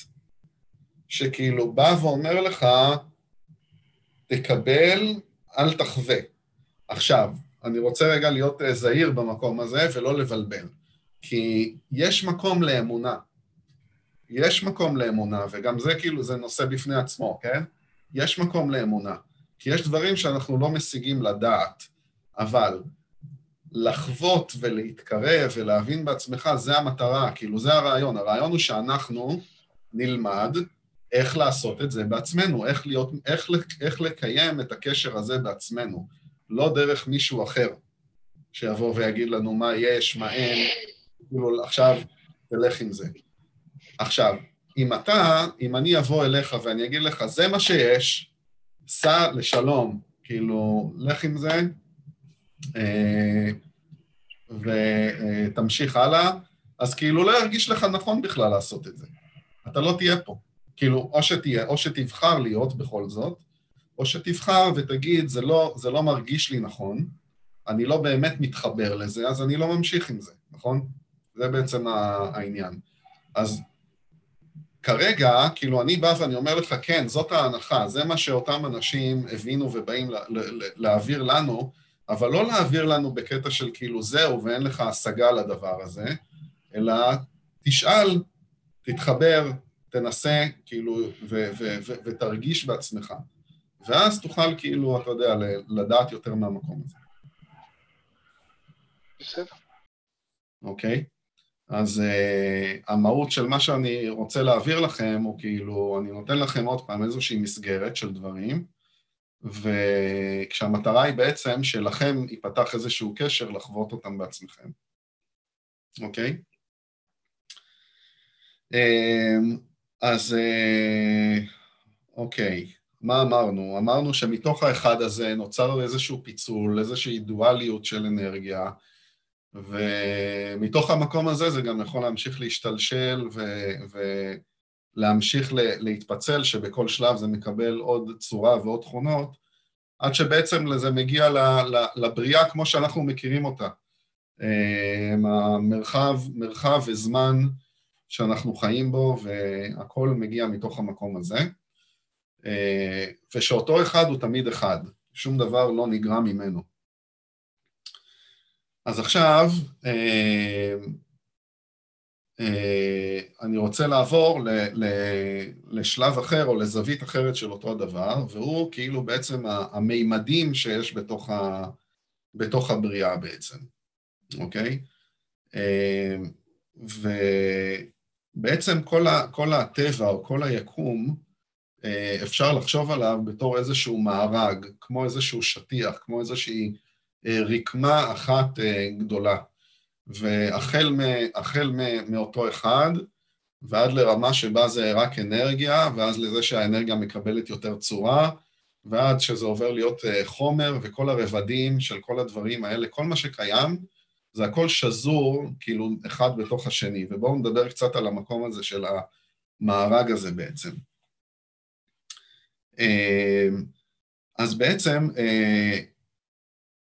שכאילו בא ואומר לך, תקבל, אל תחווה. עכשיו, אני רוצה רגע להיות אה, זהיר במקום הזה ולא לבלבל, כי יש מקום לאמונה. יש מקום לאמונה, וגם זה כאילו, זה נושא בפני עצמו, כן? יש מקום לאמונה. כי יש דברים שאנחנו לא משיגים לדעת, אבל לחוות ולהתקרב ולהבין בעצמך, זה המטרה, כאילו זה הרעיון. הרעיון הוא שאנחנו נלמד איך לעשות את זה בעצמנו, איך, להיות, איך, איך לקיים את הקשר הזה בעצמנו, לא דרך מישהו אחר שיבוא ויגיד לנו מה יש, מה אין, כאילו עכשיו תלך עם זה. עכשיו, אם אתה, אם אני אבוא אליך ואני אגיד לך, זה מה שיש, סע לשלום, כאילו, לך עם זה, אה, ותמשיך הלאה, אז כאילו לא ירגיש לך נכון בכלל לעשות את זה. אתה לא תהיה פה. כאילו, או שתהיה, או שתבחר להיות בכל זאת, או שתבחר ותגיד, זה לא, זה לא מרגיש לי נכון, אני לא באמת מתחבר לזה, אז אני לא ממשיך עם זה, נכון? זה בעצם העניין. אז כרגע, כאילו, אני בא ואני אומר לך, כן, זאת ההנחה, זה מה שאותם אנשים הבינו ובאים להעביר לנו, אבל לא להעביר לנו בקטע של כאילו זהו ואין לך השגה לדבר הזה, אלא תשאל, תתחבר, תנסה, כאילו, ו- ו- ו- ותרגיש בעצמך. ואז תוכל, כאילו, אתה יודע, לדעת יותר מהמקום הזה. בסדר. אוקיי? אז uh, המהות של מה שאני רוצה להעביר לכם הוא כאילו, אני נותן לכם עוד פעם איזושהי מסגרת של דברים, וכשהמטרה היא בעצם שלכם ייפתח איזשהו קשר לחוות אותם בעצמכם, אוקיי? Uh, אז uh, אוקיי, מה אמרנו? אמרנו שמתוך האחד הזה נוצר איזשהו פיצול, איזושהי דואליות של אנרגיה, ומתוך המקום הזה זה גם יכול להמשיך להשתלשל ו- ולהמשיך להתפצל, שבכל שלב זה מקבל עוד צורה ועוד תכונות, עד שבעצם זה מגיע לבריאה כמו שאנחנו מכירים אותה. המרחב, מרחב וזמן שאנחנו חיים בו, והכל מגיע מתוך המקום הזה. ושאותו אחד הוא תמיד אחד, שום דבר לא נגרע ממנו. אז עכשיו אה, אה, אני רוצה לעבור לשלב אחר או לזווית אחרת של אותו הדבר, והוא כאילו בעצם המימדים שיש בתוך, ה, בתוך הבריאה בעצם, אוקיי? אה, ובעצם כל, ה, כל הטבע או כל היקום, אפשר לחשוב עליו בתור איזשהו מארג, כמו איזשהו שטיח, כמו איזושהי רקמה אחת אה, גדולה. והחל מ, מאותו אחד ועד לרמה שבה זה רק אנרגיה, ואז לזה שהאנרגיה מקבלת יותר צורה, ועד שזה עובר להיות אה, חומר וכל הרבדים של כל הדברים האלה, כל מה שקיים, זה הכל שזור כאילו אחד בתוך השני. ובואו נדבר קצת על המקום הזה של המארג הזה בעצם. אז בעצם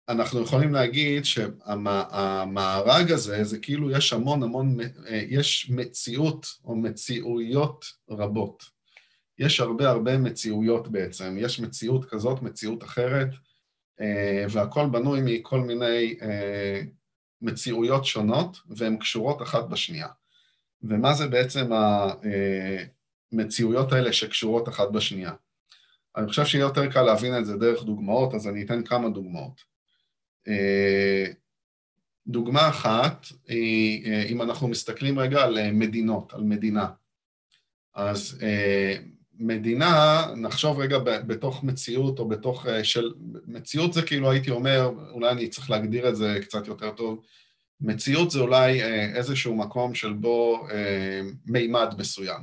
אנחנו יכולים להגיד שהמארג הזה, זה כאילו יש המון המון, יש מציאות או מציאויות רבות. יש הרבה הרבה מציאויות בעצם, יש מציאות כזאת, מציאות אחרת, והכל בנוי מכל מיני מציאויות שונות, והן קשורות אחת בשנייה. ומה זה בעצם המציאויות האלה שקשורות אחת בשנייה? אני חושב שיהיה יותר קל להבין את זה דרך דוגמאות, אז אני אתן כמה דוגמאות. אה, דוגמה אחת היא, אה, אם אנחנו מסתכלים רגע על אה, מדינות, על מדינה, אז מדינה, נחשוב רגע בתוך מציאות או בתוך של... מציאות זה כאילו הייתי אומר, אולי אני צריך להגדיר את זה קצת יותר טוב, מציאות זה אולי איזשהו מקום של בו מימד מסוים.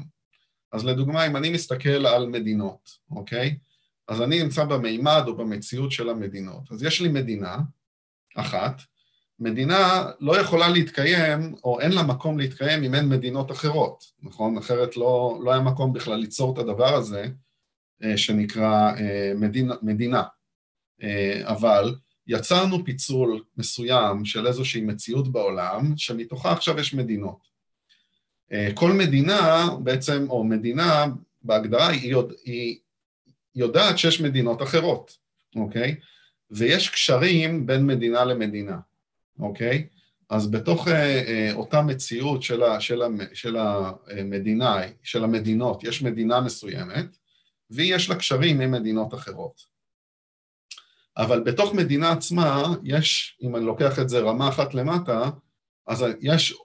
אז לדוגמה, אם אני מסתכל על מדינות, אוקיי? אז אני נמצא במימד או במציאות של המדינות. אז יש לי מדינה אחת, מדינה לא יכולה להתקיים, או אין לה מקום להתקיים אם אין מדינות אחרות, נכון? אחרת לא, לא היה מקום בכלל ליצור את הדבר הזה, אה, שנקרא אה, מדינה. מדינה. אה, אבל יצרנו פיצול מסוים של איזושהי מציאות בעולם, שמתוכה עכשיו יש מדינות. כל מדינה בעצם, או מדינה בהגדרה, היא, יודע, היא יודעת שיש מדינות אחרות, אוקיי? ויש קשרים בין מדינה למדינה. אוקיי? אז בתוך אה, אה, אותה מציאות של, ה, של, ה, של המדינה, של המדינות, יש מדינה מסוימת, ויש לה קשרים עם מדינות אחרות. אבל בתוך מדינה עצמה, יש, אם אני לוקח את זה רמה אחת למטה, אז יש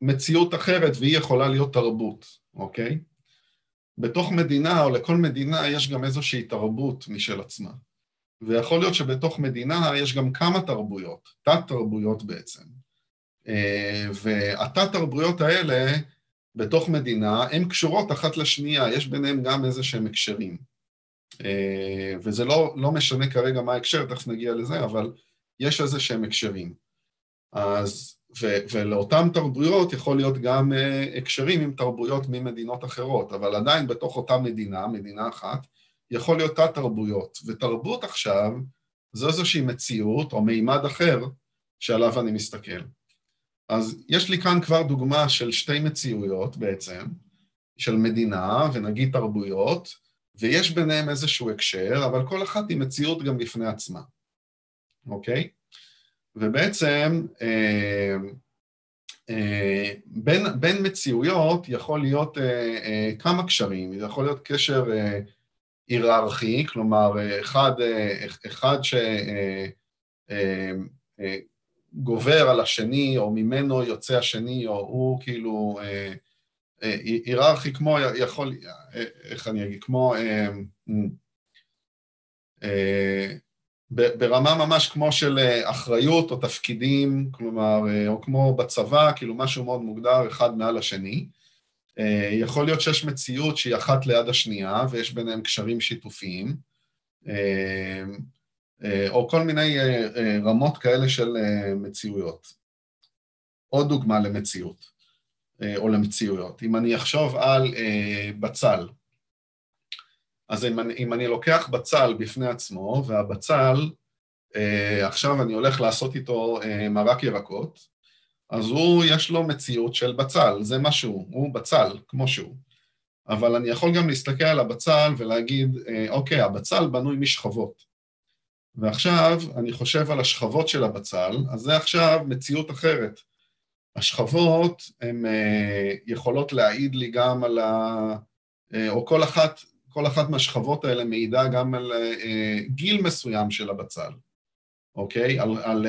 מציאות אחרת והיא יכולה להיות תרבות, אוקיי? בתוך מדינה, או לכל מדינה, יש גם איזושהי תרבות משל עצמה. ויכול להיות שבתוך מדינה יש גם כמה תרבויות, תת-תרבויות בעצם. אה, והתת-תרבויות האלה בתוך מדינה, הן קשורות אחת לשנייה, יש ביניהן גם איזה שהם הקשרים. אה, וזה לא, לא משנה כרגע מה ההקשר, תכף נגיע לזה, אבל יש איזה שהם הקשרים. אז, ו, ולאותן תרבויות יכול להיות גם אה, הקשרים עם תרבויות ממדינות אחרות, אבל עדיין בתוך אותה מדינה, מדינה אחת, יכול להיות תת-תרבויות, ותרבות עכשיו זו איזושהי מציאות או מימד אחר שעליו אני מסתכל. אז יש לי כאן כבר דוגמה של שתי מציאויות בעצם, של מדינה ונגיד תרבויות, ויש ביניהם איזשהו הקשר, אבל כל אחת היא מציאות גם בפני עצמה, אוקיי? ובעצם אה, אה, בין, בין מציאויות יכול להיות אה, אה, כמה קשרים, זה יכול להיות קשר אה, היררכי, כלומר, אחד, אחד שגובר על השני, או ממנו יוצא השני, או הוא כאילו היררכי כמו, יכול, איך אני אגיד, כמו, ברמה ממש כמו של אחריות או תפקידים, כלומר, או כמו בצבא, כאילו משהו מאוד מוגדר אחד מעל השני. אה, יכול להיות שיש מציאות שהיא אחת ליד השנייה ויש ביניהם קשרים שיתופיים, אה, אה, או כל מיני רמות כאלה של מציאויות. עוד דוגמה למציאות, או למציאויות. אם אני אחשוב על בצל, אז אם אני, אם אני לוקח בצל בפני עצמו, והבצל, עכשיו אני הולך לעשות איתו מרק ירקות, אז הוא, יש לו מציאות של בצל, זה מה שהוא, הוא בצל, כמו שהוא. אבל אני יכול גם להסתכל על הבצל ולהגיד, אה, אוקיי, הבצל בנוי משכבות. ועכשיו אני חושב על השכבות של הבצל, אז זה עכשיו מציאות אחרת. השכבות הן אה, יכולות להעיד לי גם על ה... אה, או כל אחת, כל אחת מהשכבות האלה מעידה גם על גיל מסוים של הבצל, אוקיי? על, על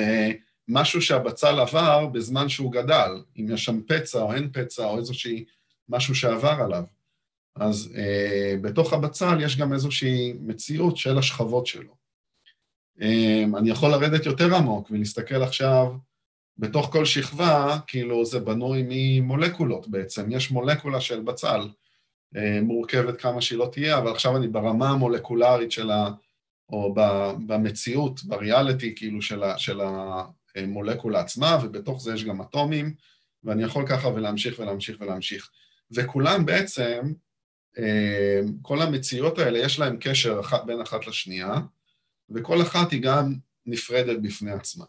משהו שהבצל עבר בזמן שהוא גדל, אם יש שם פצע או אין פצע או איזושהי משהו שעבר עליו. אז אה, בתוך הבצל יש גם איזושהי מציאות של השכבות שלו. אה, אני יכול לרדת יותר עמוק ולהסתכל עכשיו בתוך כל שכבה, כאילו זה בנוי ממולקולות בעצם, יש מולקולה של בצל, אה, מורכבת כמה שהיא לא תהיה, אבל עכשיו אני ברמה המולקולרית של ה... או במציאות, בריאליטי, כאילו, של, ה, של המולקולה עצמה, ובתוך זה יש גם אטומים, ואני יכול ככה ולהמשיך ולהמשיך ולהמשיך. וכולם בעצם, אה, כל המציאות האלה, יש להם קשר אחת, בין אחת לשנייה, וכל אחת היא גם נפרדת בפני עצמה.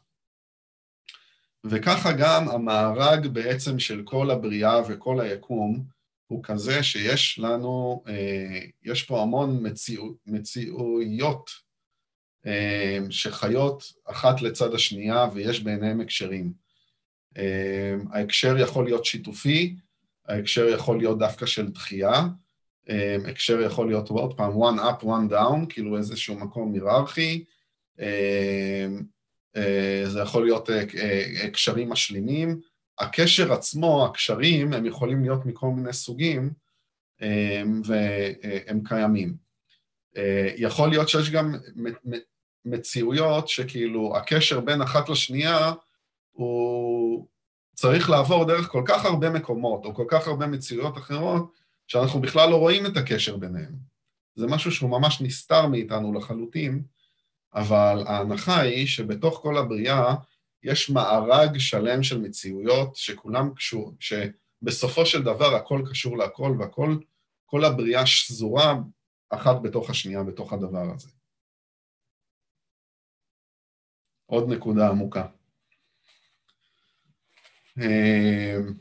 וככה גם המארג בעצם של כל הבריאה וכל היקום הוא כזה שיש לנו, אה, יש פה המון מציאו, מציאויות שחיות אחת לצד השנייה ויש ביניהם הקשרים. אמ, ההקשר יכול להיות שיתופי, ההקשר יכול להיות דווקא של דחייה, אמ, הקשר יכול להיות עוד פעם one up, one down, כאילו איזשהו מקום היררכי, אה, זה יכול להיות אה, אה, הקשרים משלימים. הקשר עצמו, הקשרים, הם יכולים להיות מכל מיני סוגים, והם קיימים. יכול להיות שיש גם מציאויות שכאילו הקשר בין אחת לשנייה הוא צריך לעבור דרך כל כך הרבה מקומות או כל כך הרבה מציאויות אחרות, שאנחנו בכלל לא רואים את הקשר ביניהם. זה משהו שהוא ממש נסתר מאיתנו לחלוטין, אבל ההנחה היא שבתוך כל הבריאה יש מארג שלם של מציאויות שכולם קשור, שבסופו של דבר הכל קשור להכל והכל, כל הבריאה שזורה אחת בתוך השנייה בתוך הדבר הזה. עוד נקודה עמוקה. אמ,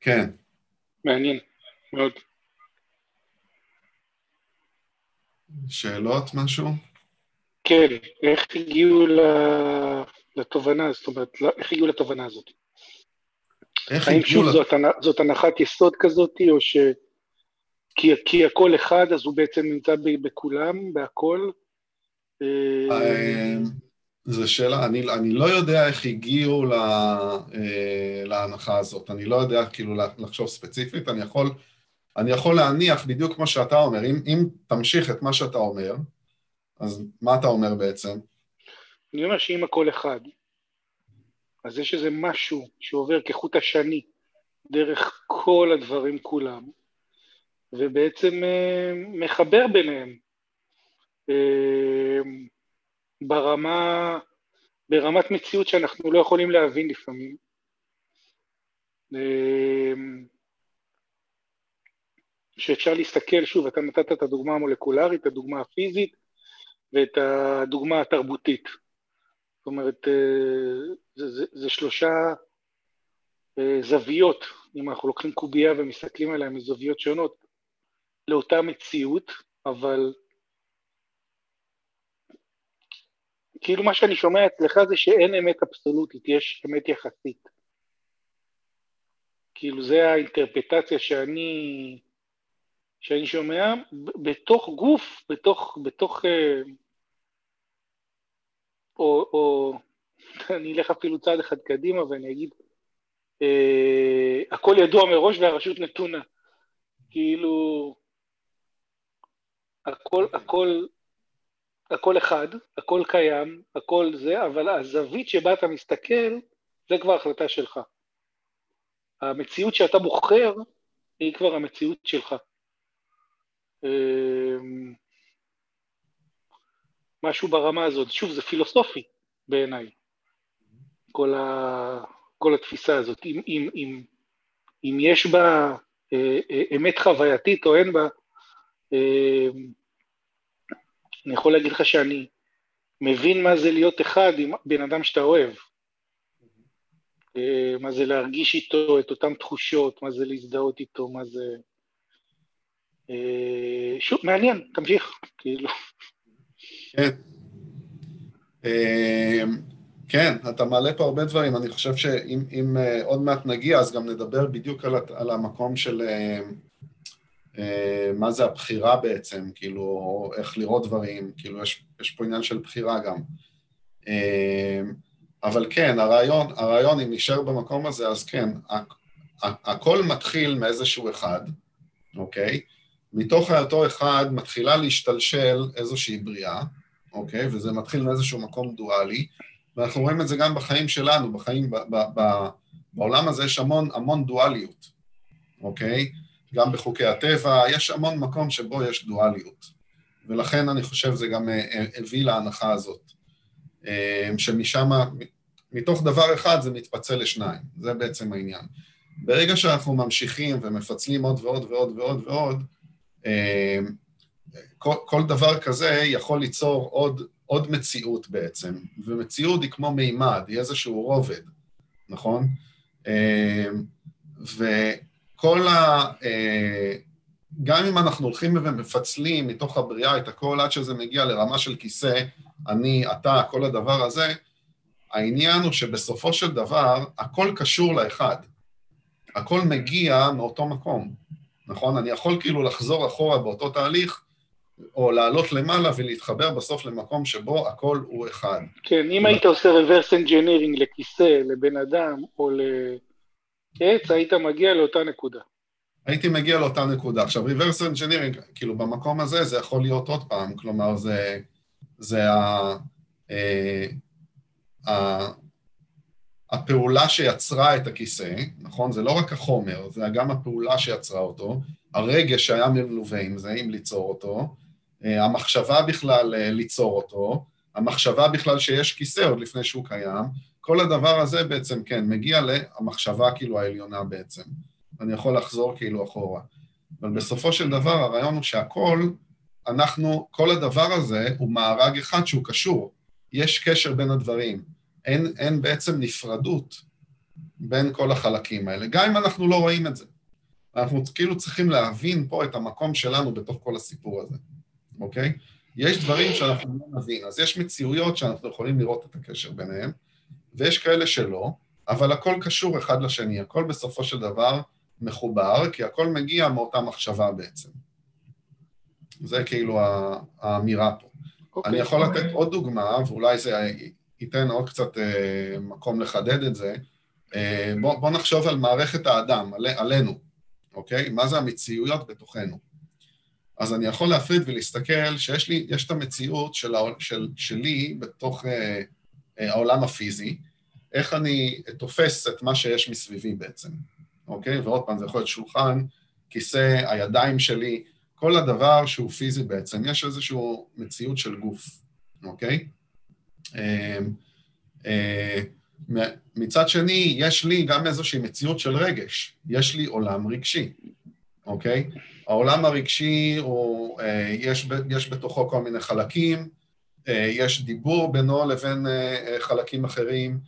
כן. מעניין, מאוד. שאלות, משהו? כן, איך הגיעו לתובנה, זאת אומרת, לא, איך הגיעו לתובנה הזאת? איך. האם שוב זאת, זאת הנחת יסוד כזאת, או ש... כי, כי הכל אחד, אז הוא בעצם נמצא בכולם, בהכל? אמ, זו שאלה, אני, אני לא יודע איך הגיעו לה, אה, להנחה הזאת, אני לא יודע כאילו לחשוב ספציפית, אני יכול, אני יכול להניח בדיוק כמו שאתה אומר, אם, אם תמשיך את מה שאתה אומר, אז מה אתה אומר בעצם? אני אומר שאם הכל אחד, אז יש איזה משהו שעובר כחוט השני דרך כל הדברים כולם, ובעצם אה, מחבר ביניהם. אה, ברמה, ברמת מציאות שאנחנו לא יכולים להבין לפעמים. אמ, שאפשר להסתכל, שוב, אתה נתת את הדוגמה המולקולרית, את הדוגמה הפיזית ואת הדוגמה התרבותית. זאת אומרת, אה, זה, זה, זה שלושה אה, זוויות, אם אנחנו לוקחים קובייה ומסתכלים עליה מזוויות שונות, לאותה מציאות, אבל כאילו מה שאני שומע אצלך זה שאין אמת אבסולוטית, יש אמת יחסית. כאילו זה האינטרפטציה שאני, שאני שומע, בתוך גוף, בתוך, בתוך, אה, או, או אני אלך אפילו צעד אחד קדימה ואני אגיד, אה, הכל ידוע מראש והרשות נתונה. כאילו, הכל, הכל הכל אחד, הכל קיים, הכל זה, אבל הזווית שבה אתה מסתכל, זה כבר החלטה שלך. המציאות שאתה בוחר, היא כבר המציאות שלך. אמ, משהו ברמה הזאת. שוב, זה פילוסופי בעיניי, כל, ה... כל התפיסה הזאת. אם, אם, אם, אם יש בה אה, אה, אמת חווייתית או אין בה, אה, אני יכול להגיד לך שאני מבין מה זה להיות אחד עם בן אדם שאתה אוהב. אה, מה זה להרגיש איתו את אותן תחושות, מה זה להזדהות איתו, מה זה... אה, שוב, מעניין, תמשיך, כאילו. כן. אה, כן, אתה מעלה פה הרבה דברים, אני חושב שאם עוד מעט נגיע, אז גם נדבר בדיוק על המקום של מה זה הבחירה בעצם, כאילו, איך לראות דברים, כאילו, יש, יש פה עניין של בחירה גם. אה, אבל כן, הרעיון, הרעיון, אם נשאר במקום הזה, אז כן, הכל מתחיל מאיזשהו אחד, אוקיי? מתוך אותו אחד מתחילה להשתלשל איזושהי בריאה, אוקיי? וזה מתחיל מאיזשהו מקום דואלי, ואנחנו רואים את זה גם בחיים שלנו, בחיים, ב, ב, ב, בעולם הזה יש המון, המון דואליות, אוקיי? גם בחוקי הטבע, יש המון מקום שבו יש דואליות. ולכן אני חושב זה גם אה, אה, הביא להנחה הזאת, אה, שמשם, מתוך דבר אחד זה מתפצל לשניים, זה בעצם העניין. ברגע שאנחנו ממשיכים ומפצלים עוד ועוד ועוד ועוד ועוד, כל, דבר כזה יכול ליצור עוד, עוד מציאות בעצם, ומציאות היא כמו מימד, היא איזשהו רובד, נכון? ו... כל ה... אה, גם אם אנחנו הולכים ומפצלים מתוך הבריאה את הכל עד שזה מגיע לרמה של כיסא, אני, אתה, כל הדבר הזה, העניין הוא שבסופו של דבר הכל קשור לאחד. הכל מגיע מאותו מקום, נכון? אני יכול כאילו לחזור אחורה באותו תהליך, או לעלות למעלה ולהתחבר בסוף למקום שבו הכל הוא אחד. כן, אם היית עושה reverse engineering לכיסא, לבן אדם, או ל... עץ, היית מגיע לאותה נקודה. הייתי מגיע לאותה נקודה. עכשיו, reverse engineering, כאילו במקום הזה זה יכול להיות עוד פעם, כלומר זה, זה ה, אה, ה, הפעולה שיצרה את הכיסא, נכון? זה לא רק החומר, זה גם הפעולה שיצרה אותו, הרגש שהיה מלווה עם זה, אם ליצור אותו, אה, המחשבה בכלל אה, ליצור אותו, המחשבה בכלל שיש כיסא עוד לפני שהוא קיים, כל הדבר הזה בעצם, כן, מגיע למחשבה כאילו העליונה בעצם. אני יכול לחזור כאילו אחורה. אבל בסופו של דבר הרעיון הוא שהכל, אנחנו, כל הדבר הזה הוא מארג אחד שהוא קשור. יש קשר בין הדברים. אין, אין בעצם נפרדות בין כל החלקים האלה, גם אם אנחנו לא רואים את זה. אנחנו כאילו צריכים להבין פה את המקום שלנו בתוך כל הסיפור הזה, אוקיי? יש דברים שאנחנו לא נבין, אז יש מציאויות שאנחנו יכולים לראות את הקשר ביניהם, ויש כאלה שלא, אבל הכל קשור אחד לשני, הכל בסופו של דבר מחובר, כי הכל מגיע מאותה מחשבה בעצם. זה כאילו האמירה פה. Okay. אוקיי. אני יכול לתת עוד דוגמה, ואולי זה ייתן עוד קצת אה, מקום לחדד את זה. אה, בוא, בוא נחשוב על מערכת האדם, על, עלינו, אוקיי? מה זה המציאויות בתוכנו. אז אני יכול להפריד ולהסתכל שיש לי, יש את המציאות של, של, שלי בתוך אה, העולם הפיזי, איך אני תופס את מה שיש מסביבי בעצם, אוקיי? ועוד פעם, זה יכול להיות שולחן, כיסא, הידיים שלי, כל הדבר שהוא פיזי בעצם, יש איזושהי מציאות של גוף, אוקיי? אה, אה, מצד שני, יש לי גם איזושהי מציאות של רגש, יש לי עולם רגשי, אוקיי? העולם הרגשי, הוא, אה, יש, יש בתוכו כל מיני חלקים, אה, יש דיבור בינו לבין אה, חלקים אחרים,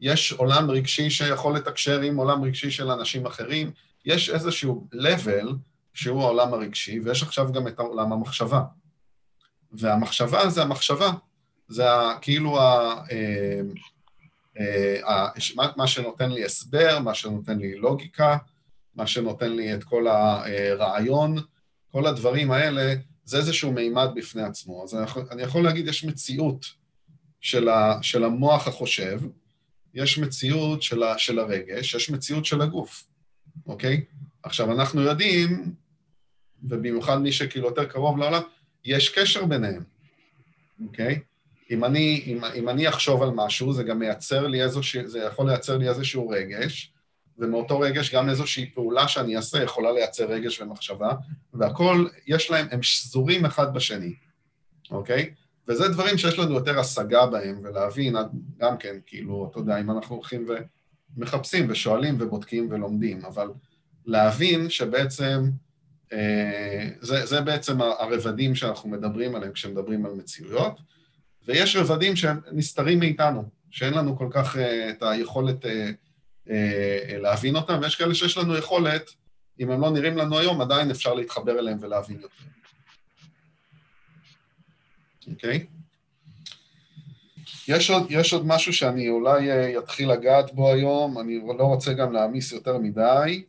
יש עולם רגשי שיכול לתקשר עם עולם רגשי של אנשים אחרים, יש איזשהו level שהוא העולם הרגשי, ויש עכשיו גם את עולם המחשבה. והמחשבה זה המחשבה, זה כאילו ה... מה שנותן לי הסבר, מה שנותן לי לוגיקה, מה שנותן לי את כל הרעיון, כל הדברים האלה, זה איזשהו מימד בפני עצמו. אז אני יכול, אני יכול להגיד, יש מציאות של, ה, של המוח החושב, יש מציאות של, ה, של הרגש, יש מציאות של הגוף, אוקיי? עכשיו, אנחנו יודעים, ובמיוחד מי שכאילו יותר קרוב לעולם, יש קשר ביניהם, אוקיי? אם אני, אם, אם אני אחשוב על משהו, זה גם מייצר לי איזשהו, זה יכול לייצר לי איזשהו רגש, ומאותו רגש גם איזושהי פעולה שאני אעשה יכולה לייצר רגש ומחשבה, והכל, יש להם, הם שזורים אחד בשני, אוקיי? וזה דברים שיש לנו יותר השגה בהם, ולהבין, גם כן, כאילו, אתה יודע, אם אנחנו הולכים ומחפשים ושואלים ובודקים ולומדים, אבל להבין שבעצם, אה, זה, זה בעצם הרבדים שאנחנו מדברים עליהם כשמדברים על מציאויות, ויש רבדים שהם נסתרים מאיתנו, שאין לנו כל כך אה, את היכולת אה, להבין אותם, ויש כאלה שיש לנו יכולת, אם הם לא נראים לנו היום, עדיין אפשר להתחבר אליהם ולהבין יותר. אוקיי? Okay? יש יש עוד משהו שאני אולי אתחיל לגעת בו היום, אני לא רוצה גם להעמיס יותר מדי,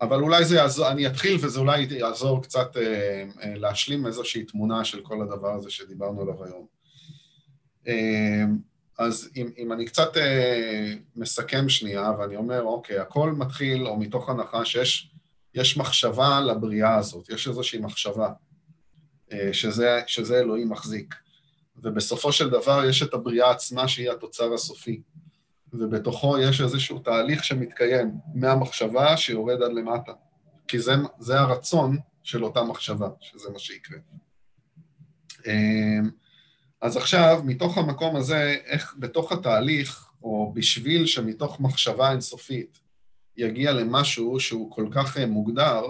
אבל אולי זה יעזור, אני אתחיל וזה אולי יעזור קצת להשלים איזושהי תמונה של כל הדבר הזה שדיברנו עליו היום. אז אם, אם אני קצת אה, מסכם שנייה, ואני אומר, אוקיי, הכל מתחיל, או מתוך הנחה שיש יש מחשבה לבריאה הזאת, יש איזושהי מחשבה, אה, שזה, שזה אלוהים מחזיק. ובסופו של דבר יש את הבריאה עצמה שהיא התוצר הסופי. ובתוכו יש איזשהו תהליך שמתקיים מהמחשבה שיורד עד למטה. כי זה, זה הרצון של אותה מחשבה, שזה מה שיקרה. אה, אז עכשיו, מתוך המקום הזה, איך בתוך התהליך, או בשביל שמתוך מחשבה אינסופית יגיע למשהו שהוא כל כך אה, מוגדר,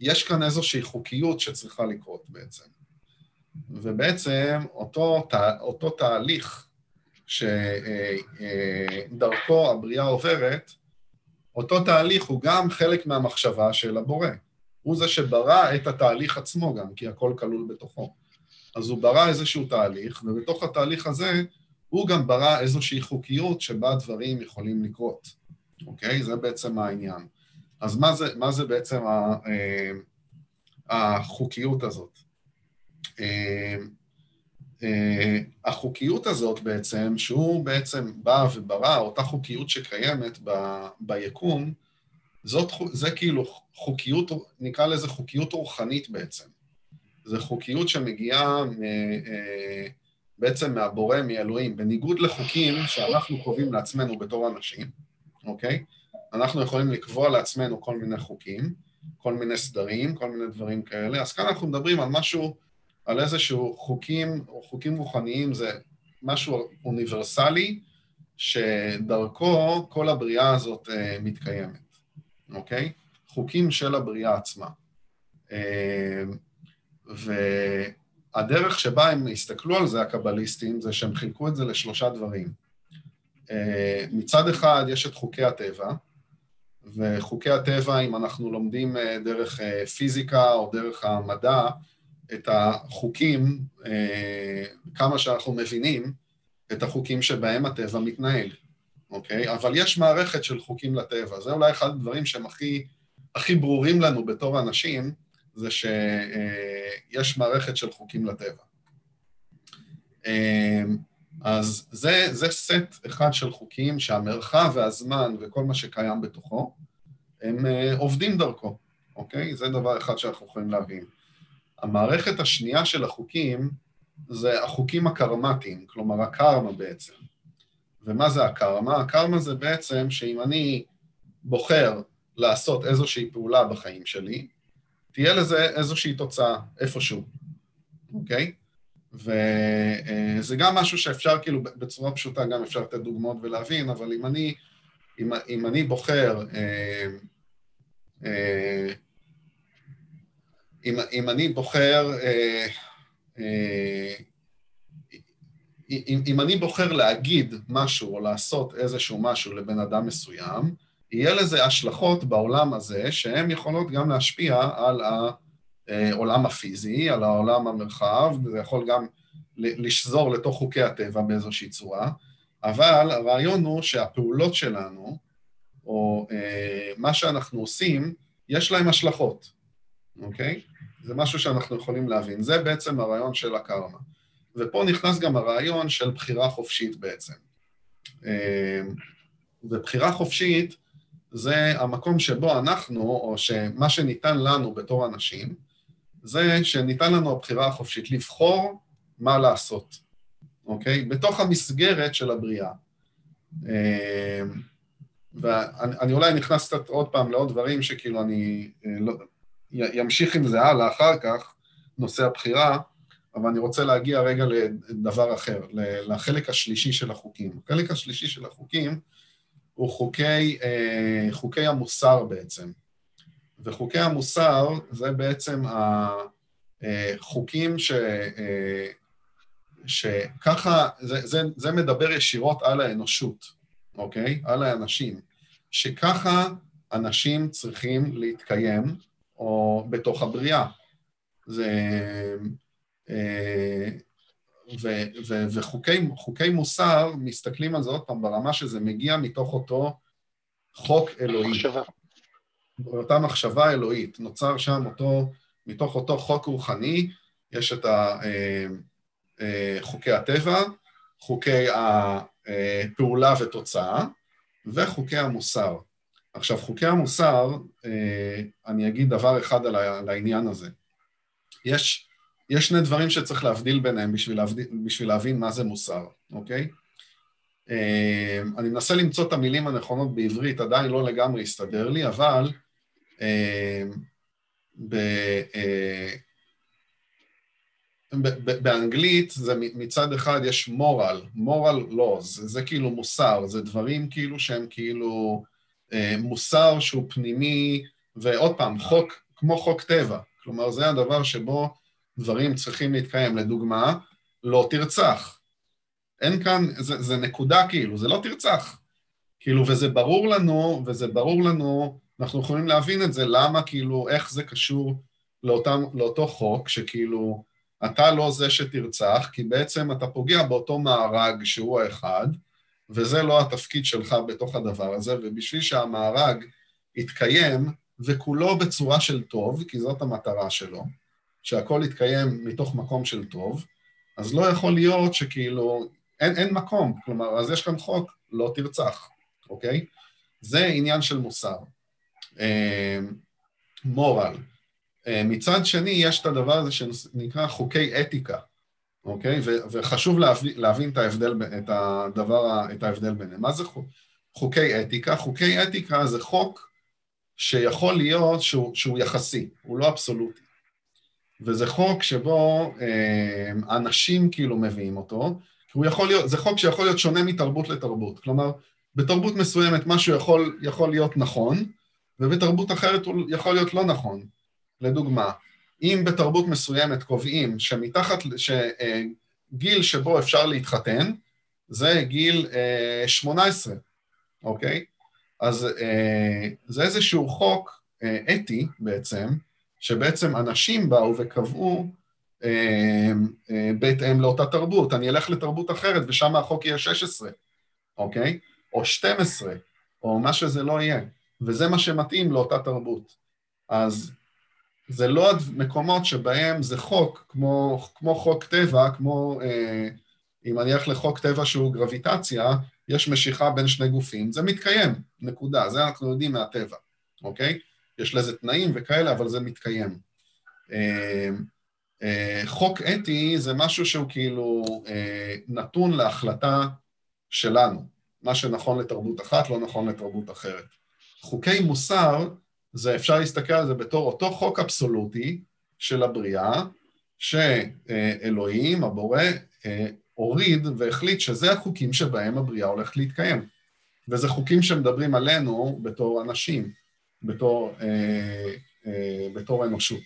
יש כאן איזושהי חוקיות שצריכה לקרות בעצם. ובעצם אותו, אותו תהליך שדרכו אה, הבריאה עוברת, אותו תהליך הוא גם חלק מהמחשבה של הבורא. הוא זה שברא את התהליך עצמו גם, כי הכל כלול בתוכו. אז הוא ברא איזשהו תהליך, ובתוך התהליך הזה הוא גם ברא איזושהי חוקיות שבה דברים יכולים לקרות, אוקיי? זה בעצם העניין. אז מה זה, מה זה בעצם ה, אה, החוקיות הזאת? אה, אה, החוקיות הזאת בעצם, שהוא בעצם בא וברא, אותה חוקיות שקיימת ב, ביקום, זאת, זה כאילו חוקיות, נקרא לזה חוקיות רוחנית בעצם. זו חוקיות שמגיעה אה, בעצם מהבורא, מאלוהים, בניגוד לחוקים שאנחנו קובעים לעצמנו בתור אנשים, אוקיי? אנחנו יכולים לקבוע לעצמנו כל מיני חוקים, כל מיני סדרים, כל מיני דברים כאלה, אז כאן אנחנו מדברים על משהו, על איזשהו חוקים, או חוקים רוחניים, זה משהו אוניברסלי, שדרכו כל הבריאה הזאת uh, מתקיימת, אוקיי? חוקים של הבריאה עצמה. והדרך שבה הם הסתכלו על זה, הקבליסטים, זה שהם חילקו את זה לשלושה דברים. Uh, מצד אחד יש את חוקי הטבע, וחוקי הטבע, אם אנחנו לומדים אה, דרך אה, פיזיקה או דרך המדע, את החוקים, אה, כמה שאנחנו מבינים, את החוקים שבהם הטבע מתנהל, אוקיי? אבל יש מערכת של חוקים לטבע. זה אולי אחד הדברים שהם הכי, הכי ברורים לנו בתור אנשים, זה שיש מערכת של חוקים לטבע. אז זה, זה סט אחד של חוקים שהמרחב והזמן וכל מה שקיים בתוכו, הם uh, עובדים דרכו, אוקיי? זה דבר אחד שאנחנו יכולים להבין. המערכת השנייה של החוקים זה החוקים הקרמטיים, כלומר הקרמה בעצם. ומה זה הקרמה? הקרמה זה בעצם שאם אני בוחר לעשות איזושהי פעולה בחיים שלי, תהיה לזה איזושהי תוצאה איפשהו, אוקיי? וזה גם משהו שאפשר כאילו בצורה פשוטה, גם אפשר לתת דוגמאות ולהבין, אבל אם אני, אם, אם אני בוחר, אה, אה, אם, אם אני בוחר, אה, אם, אם אני בוחר להגיד משהו או לעשות איזשהו משהו לבן אדם מסוים, יהיה לזה השלכות בעולם הזה שהן יכולות גם להשפיע על. העולם הפיזי, על העולם המרחב, זה יכול גם לשזור לתוך חוקי הטבע באיזושהי צורה, אבל הרעיון הוא שהפעולות שלנו, או אה, מה שאנחנו עושים, יש להם השלכות, אוקיי? זה משהו שאנחנו יכולים להבין. זה בעצם הרעיון של הקרמה. ופה נכנס גם הרעיון של בחירה חופשית בעצם. אה, ובחירה חופשית זה המקום שבו אנחנו, או שמה שניתן לנו בתור אנשים, זה שניתן לנו הבחירה החופשית לבחור מה לעשות, אוקיי? בתוך המסגרת של הבריאה. אמ, ואני אולי נכנס קצת עוד פעם לעוד דברים שכאילו אני אה, לא, ימשיך עם זה הלאה אחר כך, נושא הבחירה, אבל אני רוצה להגיע רגע לדבר אחר, לחלק השלישי של החוקים. החלק השלישי של החוקים הוא חוקי, אה, חוקי המוסר בעצם. וחוקי המוסר זה בעצם החוקים ש... אה, שככה, זה, זה, זה מדבר ישירות על האנושות, אוקיי? על האנשים. שככה אנשים צריכים להתקיים, או בתוך הבריאה. זה... אה, ו, ו, וחוקי מוסר מסתכלים על זה עוד פעם ברמה שזה מגיע מתוך אותו חוק אלוהי. מחשבה. אותה מחשבה אלוהית, נוצר שם אותו, מתוך אותו חוק רוחני, יש את ה, אה, אה, חוקי הטבע, חוקי הפעולה ותוצאה, וחוקי המוסר. עכשיו, חוקי המוסר, אה, אני אגיד דבר אחד על העניין הזה. יש, יש שני דברים שצריך להבדיל ביניהם בשביל, להבדיל, בשביל להבין מה זה מוסר, אוקיי? אני מנסה למצוא את המילים הנכונות בעברית, עדיין לא לגמרי הסתדר לי, אבל ב, ב, באנגלית זה מצד אחד יש מורל, מורל לא, זה, זה כאילו מוסר, זה דברים כאילו שהם כאילו אה, מוסר שהוא פנימי, ועוד פעם, חוק, כמו חוק טבע, כלומר זה הדבר שבו דברים צריכים להתקיים. לדוגמה, לא תרצח. אין כאן, זה, זה נקודה כאילו, זה לא תרצח. כאילו, וזה ברור לנו, וזה ברור לנו אנחנו יכולים להבין את זה, למה, כאילו, איך זה קשור לאותם, לאותו חוק, שכאילו, אתה לא זה שתרצח, כי בעצם אתה פוגע באותו מארג שהוא האחד, וזה לא התפקיד שלך בתוך הדבר הזה, ובשביל שהמארג יתקיים, וכולו בצורה של טוב, כי זאת המטרה שלו, שהכל יתקיים מתוך מקום של טוב, אז לא יכול להיות שכאילו, אין, אין מקום, כלומר, אז יש כאן חוק, לא תרצח, אוקיי? זה עניין של מוסר. מורל. מצד שני, יש את הדבר הזה שנקרא חוקי אתיקה, אוקיי? וחשוב להבין, להבין את ההבדל, את הדבר, את ההבדל ביניהם. מה זה חוק? חוקי אתיקה? חוקי אתיקה זה חוק שיכול להיות שהוא, שהוא יחסי, הוא לא אבסולוטי. וזה חוק שבו אה, אנשים כאילו מביאים אותו, הוא יכול להיות, זה חוק שיכול להיות שונה מתרבות לתרבות. כלומר, בתרבות מסוימת משהו יכול, יכול להיות נכון, ובתרבות אחרת הוא יכול להיות לא נכון. לדוגמה, אם בתרבות מסוימת קובעים שמתחת, שגיל שבו אפשר להתחתן, זה גיל 18, אוקיי? אז זה איזשהו חוק אתי בעצם, שבעצם אנשים באו וקבעו בהתאם לאותה תרבות. אני אלך לתרבות אחרת ושם החוק יהיה 16, אוקיי? או 12, או מה שזה לא יהיה. וזה מה שמתאים לאותה תרבות. אז זה לא מקומות שבהם זה חוק, כמו, כמו חוק טבע, כמו אה, אם אני אלך לחוק טבע שהוא גרביטציה, יש משיכה בין שני גופים, זה מתקיים, נקודה, זה אנחנו יודעים מהטבע, אוקיי? יש לזה תנאים וכאלה, אבל זה מתקיים. אה, אה, חוק אתי זה משהו שהוא כאילו אה, נתון להחלטה שלנו. מה שנכון לתרבות אחת לא נכון לתרבות אחרת. חוקי מוסר זה אפשר להסתכל על זה בתור אותו חוק אבסולוטי של הבריאה, שאלוהים, הבורא, הוריד והחליט שזה החוקים שבהם הבריאה הולכת להתקיים. וזה חוקים שמדברים עלינו בתור אנשים, בתור, אה, אה, בתור אנושות,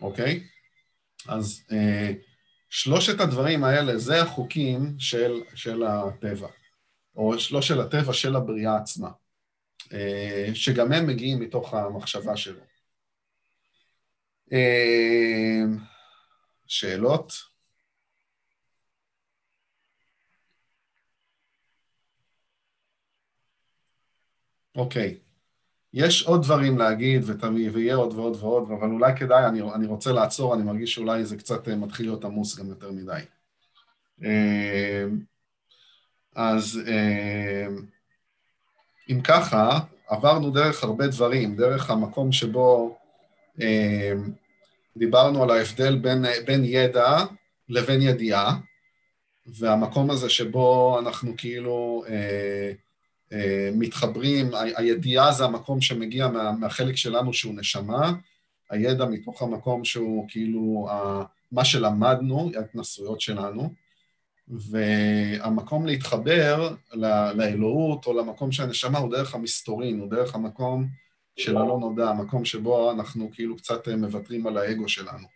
אוקיי? אז אה, שלושת הדברים האלה, זה החוקים של, של הטבע, או לא של הטבע, של הבריאה עצמה. אה, שגם הם מגיעים מתוך המחשבה שלו. אה, שאלות? אוקיי. יש עוד דברים להגיד, ותמיד, ויהיה עוד ועוד ועוד, אבל אולי כדאי, אני, אני רוצה לעצור, אני מרגיש שאולי זה קצת אה, מתחיל להיות עמוס גם יותר מדי. אז אם ככה, עברנו דרך הרבה דברים, דרך המקום שבו אה, דיברנו על ההבדל בין, בין ידע לבין ידיעה, והמקום הזה שבו אנחנו כאילו אה, אה, מתחברים, ה- הידיעה זה המקום שמגיע מה, מהחלק שלנו שהוא נשמה, הידע מתוך המקום שהוא כאילו ה, מה שלמדנו, ההתנסויות שלנו, והמקום להתחבר לאלוהות או למקום של הנשמה הוא דרך המסתורין, הוא דרך המקום של הלא נודע, המקום שבו אנחנו כאילו קצת מוותרים על האגו שלנו.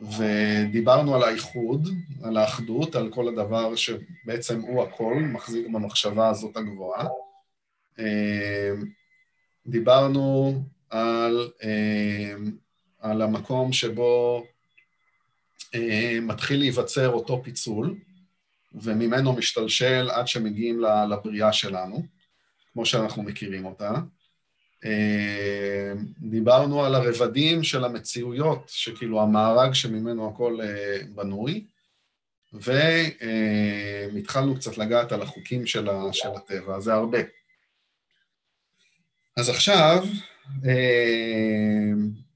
אמ, ודיברנו על האיחוד, על האחדות, על כל הדבר שבעצם הוא הכל, מחזיק במחשבה הזאת הגבוהה. אמ, דיברנו על, אמ, על המקום שבו אה, מתחיל להיווצר אותו פיצול, וממנו משתלשל עד שמגיעים לבריאה שלנו, כמו שאנחנו מכירים אותה. אה, דיברנו על הרבדים של המציאויות, שכאילו המארג שממנו הכל אה, בנוי, והתחלנו קצת לגעת על החוקים של הטבע, זה הרבה. אז עכשיו,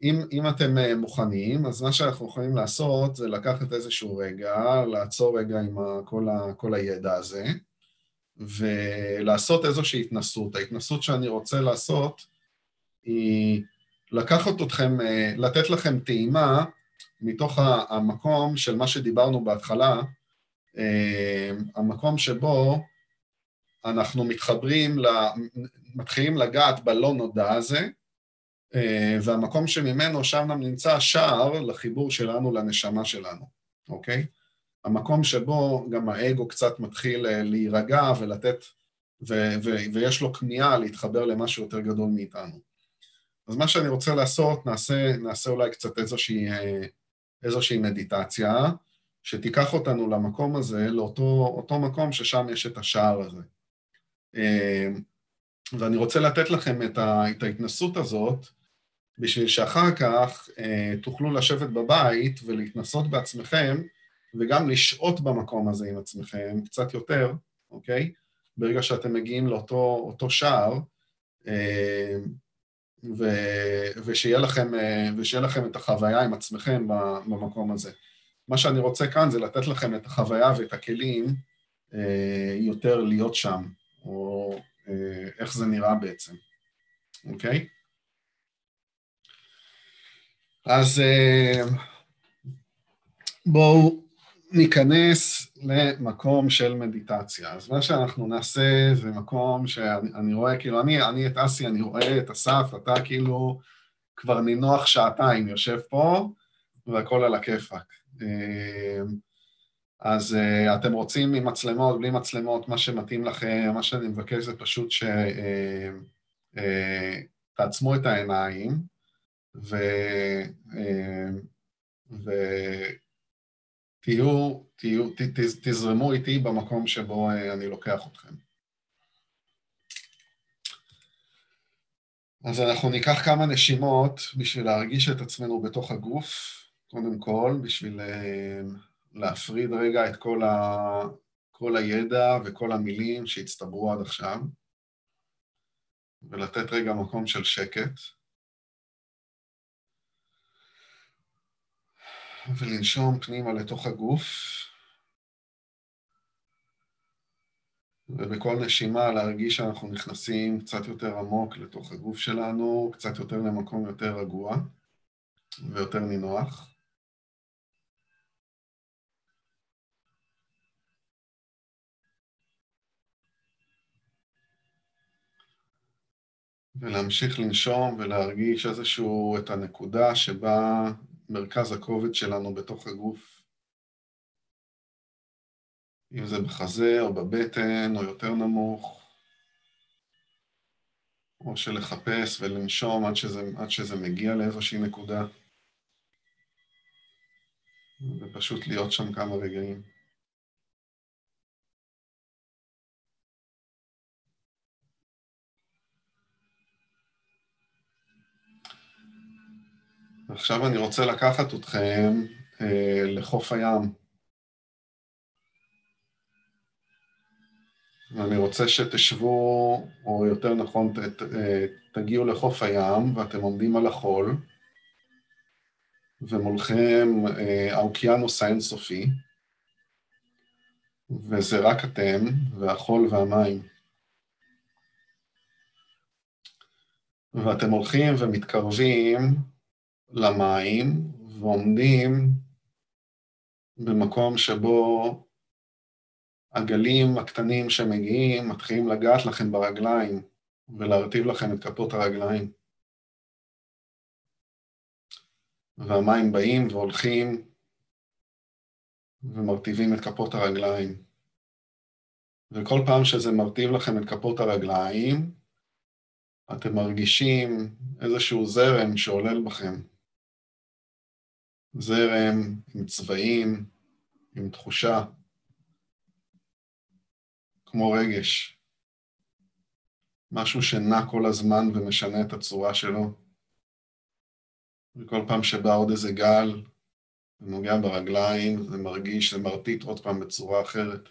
אם, אם אתם אה, מוכנים, אז מה שאנחנו יכולים לעשות זה לקחת איזשהו רגע, לעצור רגע עם כל, ה, כל הידע הזה, ולעשות איזושהי התנסות. ההתנסות שאני רוצה לעשות היא לקחת אתכם, אה, לתת לכם טעימה מתוך המקום של מה שדיברנו בהתחלה, אה, המקום שבו אנחנו מתחברים, מתחילים לגעת בלא נודע הזה, אה, והמקום שממנו שם נמצא השער לחיבור שלנו לנשמה שלנו, אוקיי? המקום שבו גם האגו קצת מתחיל אה, להירגע ולתת, ו- ו- ויש לו כמיהה להתחבר למשהו יותר גדול מאיתנו. אז מה שאני רוצה לעשות, נעשה, נעשה אולי קצת איזושהי, אה, איזושהי מדיטציה, שתיקח אותנו למקום הזה, לאותו מקום ששם יש את השער הזה. ואני רוצה לתת לכם את, ה, את ההתנסות הזאת, בשביל שאחר כך אה, תוכלו לשבת בבית ולהתנסות בעצמכם, וגם לשהות במקום הזה עם עצמכם קצת יותר, אוקיי? ברגע שאתם מגיעים לאותו שער, אה, ו, ושיהיה, לכם, אה, ושיהיה לכם את החוויה עם עצמכם במקום הזה. מה שאני רוצה כאן זה לתת לכם את החוויה ואת הכלים אה, יותר להיות שם, או איך זה נראה בעצם, אוקיי? אז בואו ניכנס למקום של מדיטציה. אז מה שאנחנו נעשה זה מקום שאני רואה, כאילו, אני, אני את אסי, אני רואה את אסף, אתה כאילו כבר נינוח שעתיים יושב פה, והכל על הכיפאק. אה, אז uh, אתם רוצים עם מצלמות, בלי מצלמות, מה שמתאים לכם, מה שאני מבקש זה פשוט שתעצמו uh, uh, את העיניים ו... ו... תהיו, תהיו, ת, ת, תזרמו איתי במקום שבו אה, אני לוקח אתכם. אז אנחנו ניקח כמה נשימות בשביל להרגיש את עצמנו בתוך הגוף, קודם כל, בשביל אה, להפריד רגע את כל, ה, כל הידע וכל המילים שהצטברו עד עכשיו, ולתת רגע מקום של שקט. ולנשום פנימה לתוך הגוף, ובכל נשימה להרגיש שאנחנו נכנסים קצת יותר עמוק לתוך הגוף שלנו, קצת יותר למקום יותר רגוע ויותר נינוח. ולהמשיך לנשום ולהרגיש איזשהו, את הנקודה שבה מרכז הכובד שלנו בתוך הגוף. אם זה בחזה או בבטן או יותר נמוך, או שלחפש ולנשום עד שזה, עד שזה מגיע לאיזושהי נקודה, ופשוט להיות שם כמה רגעים. עכשיו אני רוצה לקחת אתכם אה, לחוף הים. ואני רוצה שתשבו, או יותר נכון, ת, ת, אה, תגיעו לחוף הים ואתם עומדים על החול, ומולכם אה, האוקיינוס האינסופי, וזה רק אתם, והחול והמים. ואתם הולכים ומתקרבים למים ועומדים במקום שבו הגלים הקטנים שמגיעים מתחילים לגעת לכם ברגליים ולהרטיב לכם את כפות הרגליים. והמים באים והולכים ומרטיבים את כפות הרגליים. וכל פעם שזה מרטיב לכם את כפות הרגליים, אתם מרגישים איזשהו זרם שעולל בכם. זרם עם צבעים, עם תחושה, כמו רגש. משהו שנע כל הזמן ומשנה את הצורה שלו. וכל פעם שבא עוד איזה גל, זה נוגע ברגליים, זה מרגיש, זה מרטיט עוד פעם בצורה אחרת.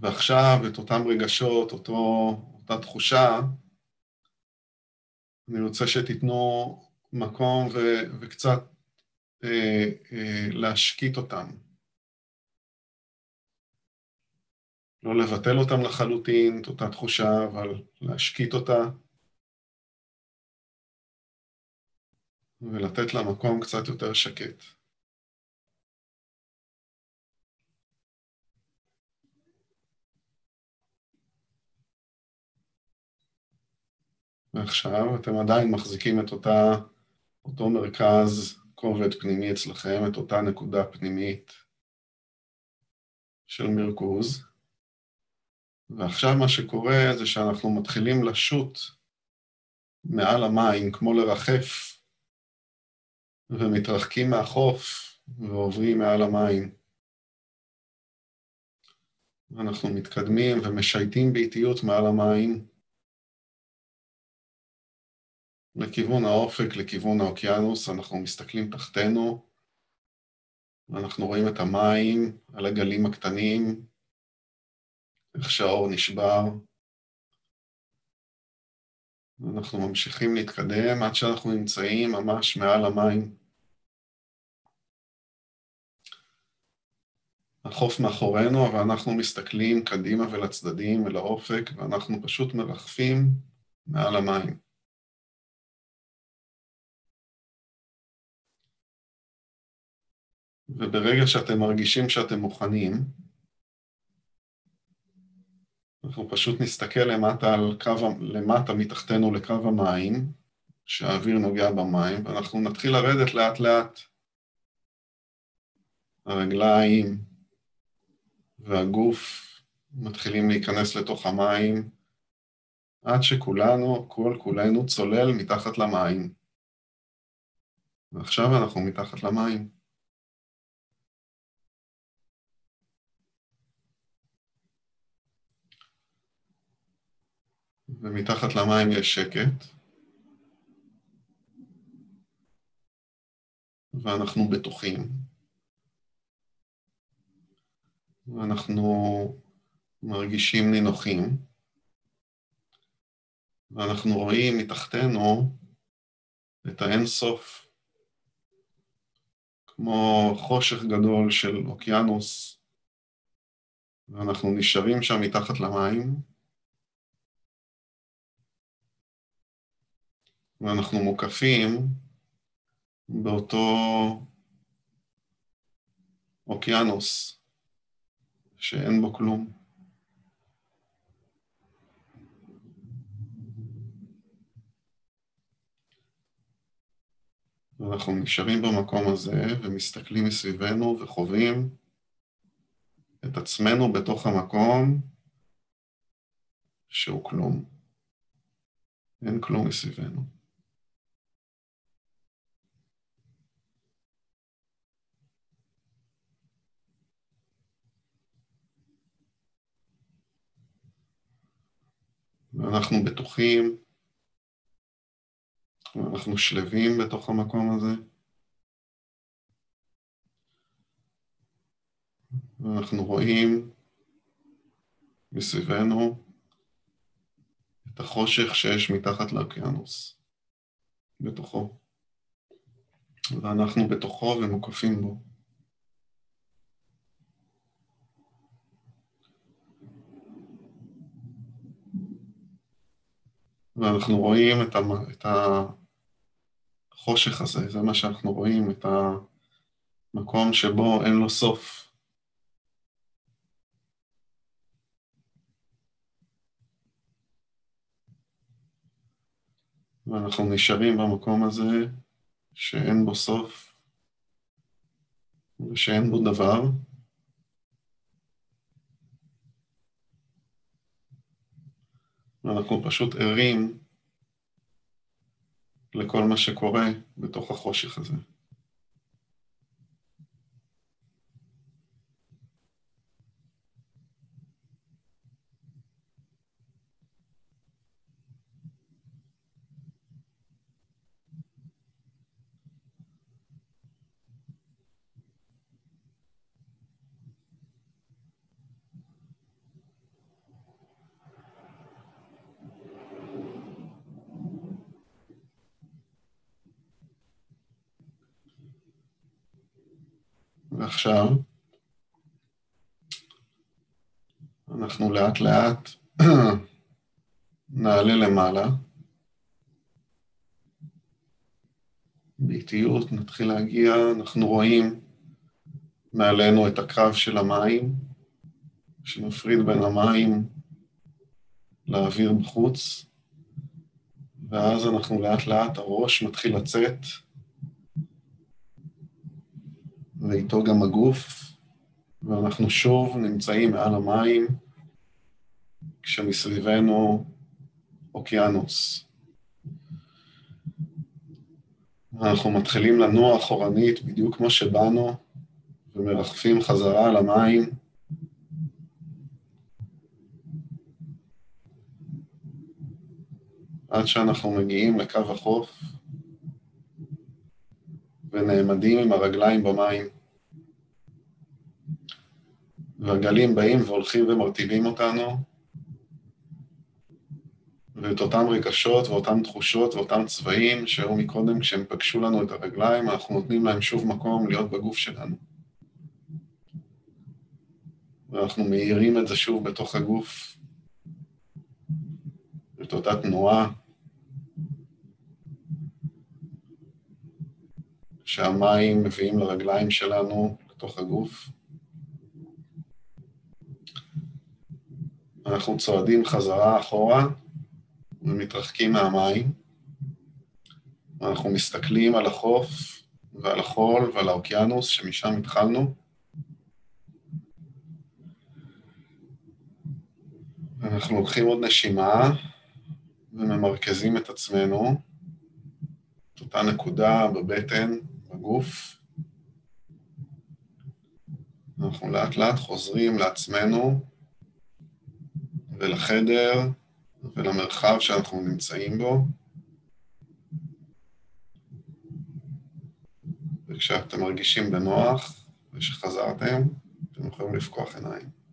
ועכשיו את אותם רגשות, אותו, אותה תחושה, אני רוצה שתיתנו מקום ו, וקצת אה, אה, להשקיט אותם. לא לבטל אותם לחלוטין, את אותה תחושה, אבל להשקיט אותה ולתת לה מקום קצת יותר שקט. ועכשיו אתם עדיין מחזיקים את אותה, אותו מרכז כובד פנימי אצלכם, את אותה נקודה פנימית של מרכוז, ועכשיו מה שקורה זה שאנחנו מתחילים לשוט מעל המים, כמו לרחף, ומתרחקים מהחוף ועוברים מעל המים. אנחנו מתקדמים ומשייטים באיטיות מעל המים לכיוון האופק, לכיוון האוקיינוס, אנחנו מסתכלים תחתנו, ואנחנו רואים את המים על הגלים הקטנים, איך שהאור נשבר. אנחנו ממשיכים להתקדם עד שאנחנו נמצאים ממש מעל המים. החוף מאחורינו, אבל אנחנו מסתכלים קדימה ולצדדים ולאופק, ואנחנו פשוט מרחפים מעל המים. וברגע שאתם מרגישים שאתם מוכנים, אנחנו פשוט נסתכל למטה על קו, למטה מתחתנו לקו המים, שהאוויר נוגע במים, ואנחנו נתחיל לרדת לאט לאט. הרגליים והגוף מתחילים להיכנס לתוך המים, עד שכולנו, כל כולנו צולל מתחת למים. ועכשיו אנחנו מתחת למים. ומתחת למים יש שקט, ואנחנו בטוחים, ואנחנו מרגישים נינוחים, ואנחנו רואים מתחתנו את האינסוף, כמו חושך גדול של אוקיינוס, ואנחנו נשארים שם מתחת למים, ואנחנו מוקפים באותו אוקיינוס שאין בו כלום. ואנחנו נשארים במקום הזה ומסתכלים מסביבנו וחווים את עצמנו בתוך המקום שהוא כלום. אין כלום מסביבנו. ואנחנו בטוחים, ואנחנו שלווים בתוך המקום הזה. ואנחנו רואים מסביבנו את החושך שיש מתחת לאוקיינוס, בתוכו. ואנחנו בתוכו ומוקפים בו. ואנחנו רואים את, המ... את החושך הזה, זה מה שאנחנו רואים, את המקום שבו אין לו סוף. ואנחנו נשארים במקום הזה שאין בו סוף ושאין בו דבר. ואנחנו פשוט ערים לכל מה שקורה בתוך החושך הזה. ועכשיו אנחנו לאט לאט נעלה למעלה. באיטיות נתחיל להגיע, אנחנו רואים מעלינו את הקו של המים, שמפריד בין המים לאוויר בחוץ, ואז אנחנו לאט לאט, הראש מתחיל לצאת ואיתו גם הגוף, ואנחנו שוב נמצאים מעל המים כשמסביבנו אוקיינוס. אנחנו מתחילים לנוע אחורנית בדיוק כמו שבאנו, ומרחפים חזרה על המים. עד שאנחנו מגיעים לקו החוף, ונעמדים עם הרגליים במים. והגלים באים והולכים ומרטיבים אותנו, ואת אותם רגשות ואותן תחושות ואותם צבעים שהיו מקודם כשהם פגשו לנו את הרגליים, אנחנו נותנים להם שוב מקום להיות בגוף שלנו. ואנחנו מאירים את זה שוב בתוך הגוף, את אותה תנועה, שהמים מביאים לרגליים שלנו לתוך הגוף. אנחנו צועדים חזרה אחורה ומתרחקים מהמים. אנחנו מסתכלים על החוף ועל החול ועל האוקיינוס שמשם התחלנו. אנחנו לוקחים עוד נשימה וממרכזים את עצמנו, את אותה נקודה בבטן, בגוף. אנחנו לאט לאט חוזרים לעצמנו ולחדר ולמרחב שאנחנו נמצאים בו. וכשאתם מרגישים בנוח ושחזרתם, אתם יכולים לפקוח עיניים.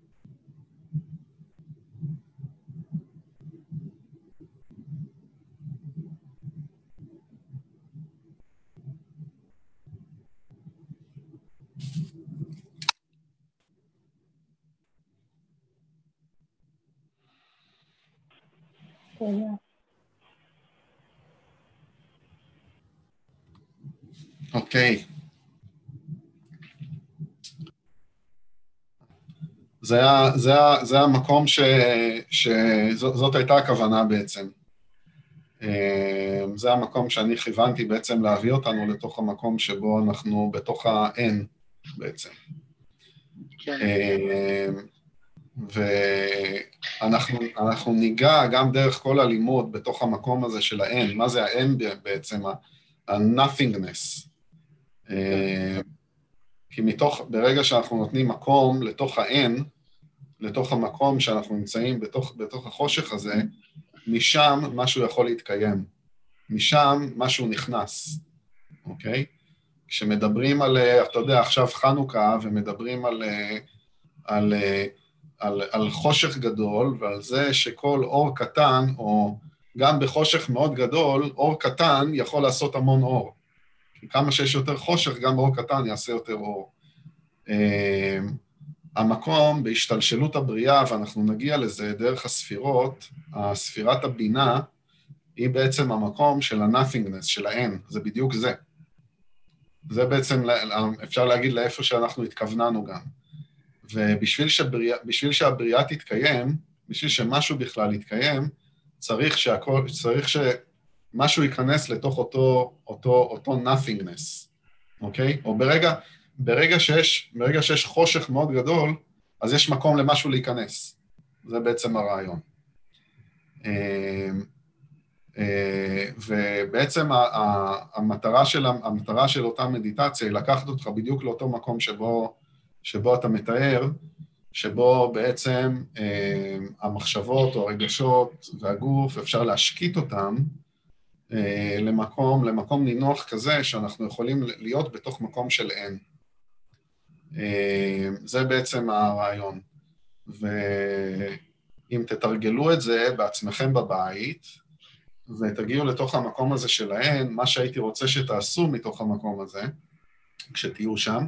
אוקיי. זה, זה, זה המקום ש, שזאת הייתה הכוונה בעצם. אה, זה המקום שאני כיוונתי בעצם להביא אותנו לתוך המקום שבו אנחנו בתוך ה-N בעצם. כן. אה, ואנחנו ניגע גם דרך כל הלימוד בתוך המקום הזה של ה-N, מה זה ה-N בעצם, ה-nothingness. אה, כי מתוך, ברגע שאנחנו נותנים מקום לתוך ה-N, לתוך המקום שאנחנו נמצאים בתוך, בתוך החושך הזה, משם משהו יכול להתקיים. משם משהו נכנס, אוקיי? כשמדברים על, אתה יודע, עכשיו חנוכה, ומדברים על, על, על, על חושך גדול, ועל זה שכל אור קטן, או גם בחושך מאוד גדול, אור קטן יכול לעשות המון אור. כי כמה שיש יותר חושך, גם אור קטן יעשה יותר אור. אמ, המקום בהשתלשלות הבריאה, ואנחנו נגיע לזה דרך הספירות, הספירת הבינה, היא בעצם המקום של ה-nothingness, של ה-n, זה בדיוק זה. זה בעצם, אפשר להגיד לאיפה שאנחנו התכווננו גם. ובשביל שבריאה, שהבריאה תתקיים, בשביל שמשהו בכלל יתקיים, צריך שהכל, צריך שמשהו ייכנס לתוך אותו, אותו, אותו nothingness, אוקיי? או ברגע, ברגע שיש, ברגע שיש חושך מאוד גדול, אז יש מקום למשהו להיכנס. זה בעצם הרעיון. אמ, אה, ובעצם המטרה של, המטרה של אותה מדיטציה היא לקחת אותך בדיוק לאותו מקום שבו, שבו אתה מתאר, שבו בעצם אה, המחשבות או הרגשות והגוף, אפשר להשקיט אותם אה, למקום, למקום נינוח כזה שאנחנו יכולים להיות בתוך מקום של אין. אה, זה בעצם הרעיון. ואם תתרגלו את זה בעצמכם בבית, ותגיעו לתוך המקום הזה שלהן, מה שהייתי רוצה שתעשו מתוך המקום הזה, כשתהיו שם,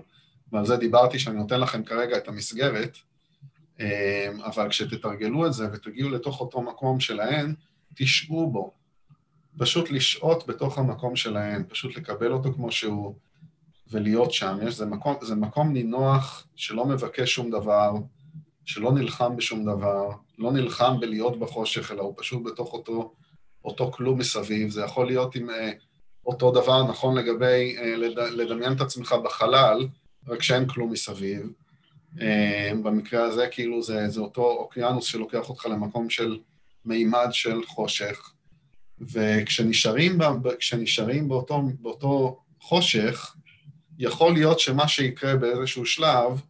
ועל זה דיברתי שאני נותן לכם כרגע את המסגרת, אה, אבל כשתתרגלו את זה ותגיעו לתוך אותו מקום שלהן, תשעו בו. פשוט לשהות בתוך המקום שלהן, פשוט לקבל אותו כמו שהוא, ולהיות שם. יש, זה, מקום, זה מקום נינוח שלא מבקש שום דבר, שלא נלחם בשום דבר, לא נלחם בלהיות בחושך, אלא הוא פשוט בתוך אותו, אותו כלום מסביב. זה יכול להיות עם אה, אותו דבר נכון לגבי אה, לד, לדמיין את עצמך בחלל, רק שאין כלום מסביב. אה, במקרה הזה, כאילו, זה, זה אותו אוקיינוס שלוקח אותך למקום של מימד של חושך. וכשנשארים, כשנשארים באותו, באותו חושך, יכול להיות שמה שיקרה באיזשהו שלב,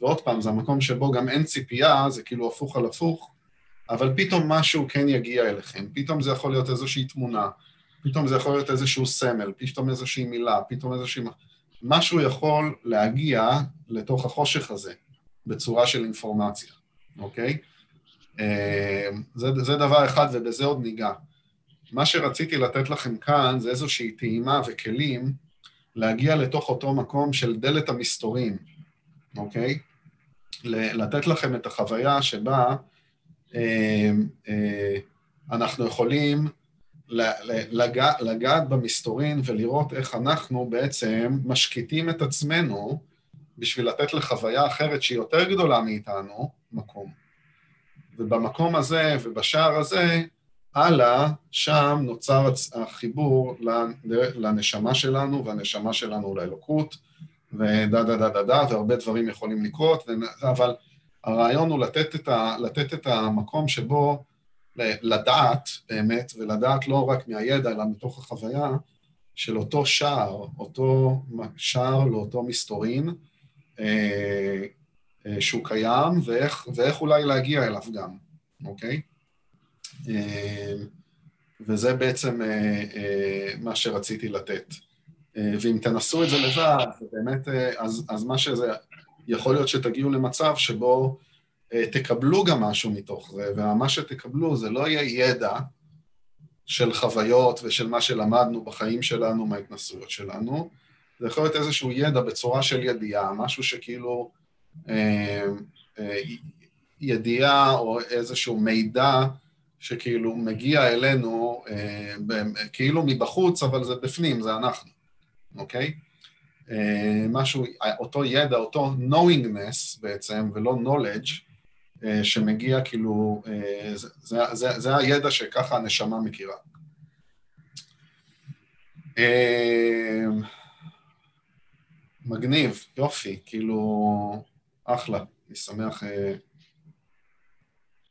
ועוד פעם, זה המקום שבו גם אין ציפייה, זה כאילו הפוך על הפוך, אבל פתאום משהו כן יגיע אליכם, פתאום זה יכול להיות איזושהי תמונה, פתאום זה יכול להיות איזשהו סמל, פתאום איזושהי מילה, פתאום איזושהי... משהו יכול להגיע לתוך החושך הזה בצורה של אינפורמציה, אוקיי? אה, זה, זה דבר אחד ובזה עוד ניגע. מה שרציתי לתת לכם כאן זה איזושהי טעימה וכלים להגיע לתוך אותו מקום של דלת המסתורים, אוקיי? לתת לכם את החוויה שבה אה, אה, אנחנו יכולים לגע, לגעת במסתורין ולראות איך אנחנו בעצם משקיטים את עצמנו בשביל לתת לחוויה אחרת שהיא יותר גדולה מאיתנו מקום. ובמקום הזה ובשער הזה, הלאה, שם נוצר החיבור לנשמה שלנו, והנשמה שלנו לאלוקות, ודה דה דה דה דה, והרבה דברים יכולים לקרות, אבל הרעיון הוא לתת את, ה, לתת את המקום שבו לדעת באמת, ולדעת לא רק מהידע, אלא מתוך החוויה של אותו שער, אותו שער לאותו מסתורין, אה, אה, שהוא קיים, ואיך, ואיך אולי להגיע אליו גם, אוקיי? אה, וזה בעצם אה, אה, מה שרציתי לתת. אה, ואם תנסו את זה לבד, באמת, אז, אז מה שזה, יכול להיות שתגיעו למצב שבו תקבלו גם משהו מתוך זה, ומה שתקבלו זה לא יהיה ידע של חוויות ושל מה שלמדנו בחיים שלנו, מההתנסויות שלנו, זה יכול להיות איזשהו ידע בצורה של ידיעה, משהו שכאילו אה, אה, ידיעה או איזשהו מידע שכאילו מגיע אלינו אה, כאילו מבחוץ, אבל זה בפנים, זה אנחנו, אוקיי? אה, משהו, אותו ידע, אותו knowingness בעצם, ולא knowledge, אה, שמגיע כאילו, אה, זה, זה, זה, זה הידע שככה הנשמה מכירה. אה, מגניב, יופי, כאילו, אחלה, אני שמח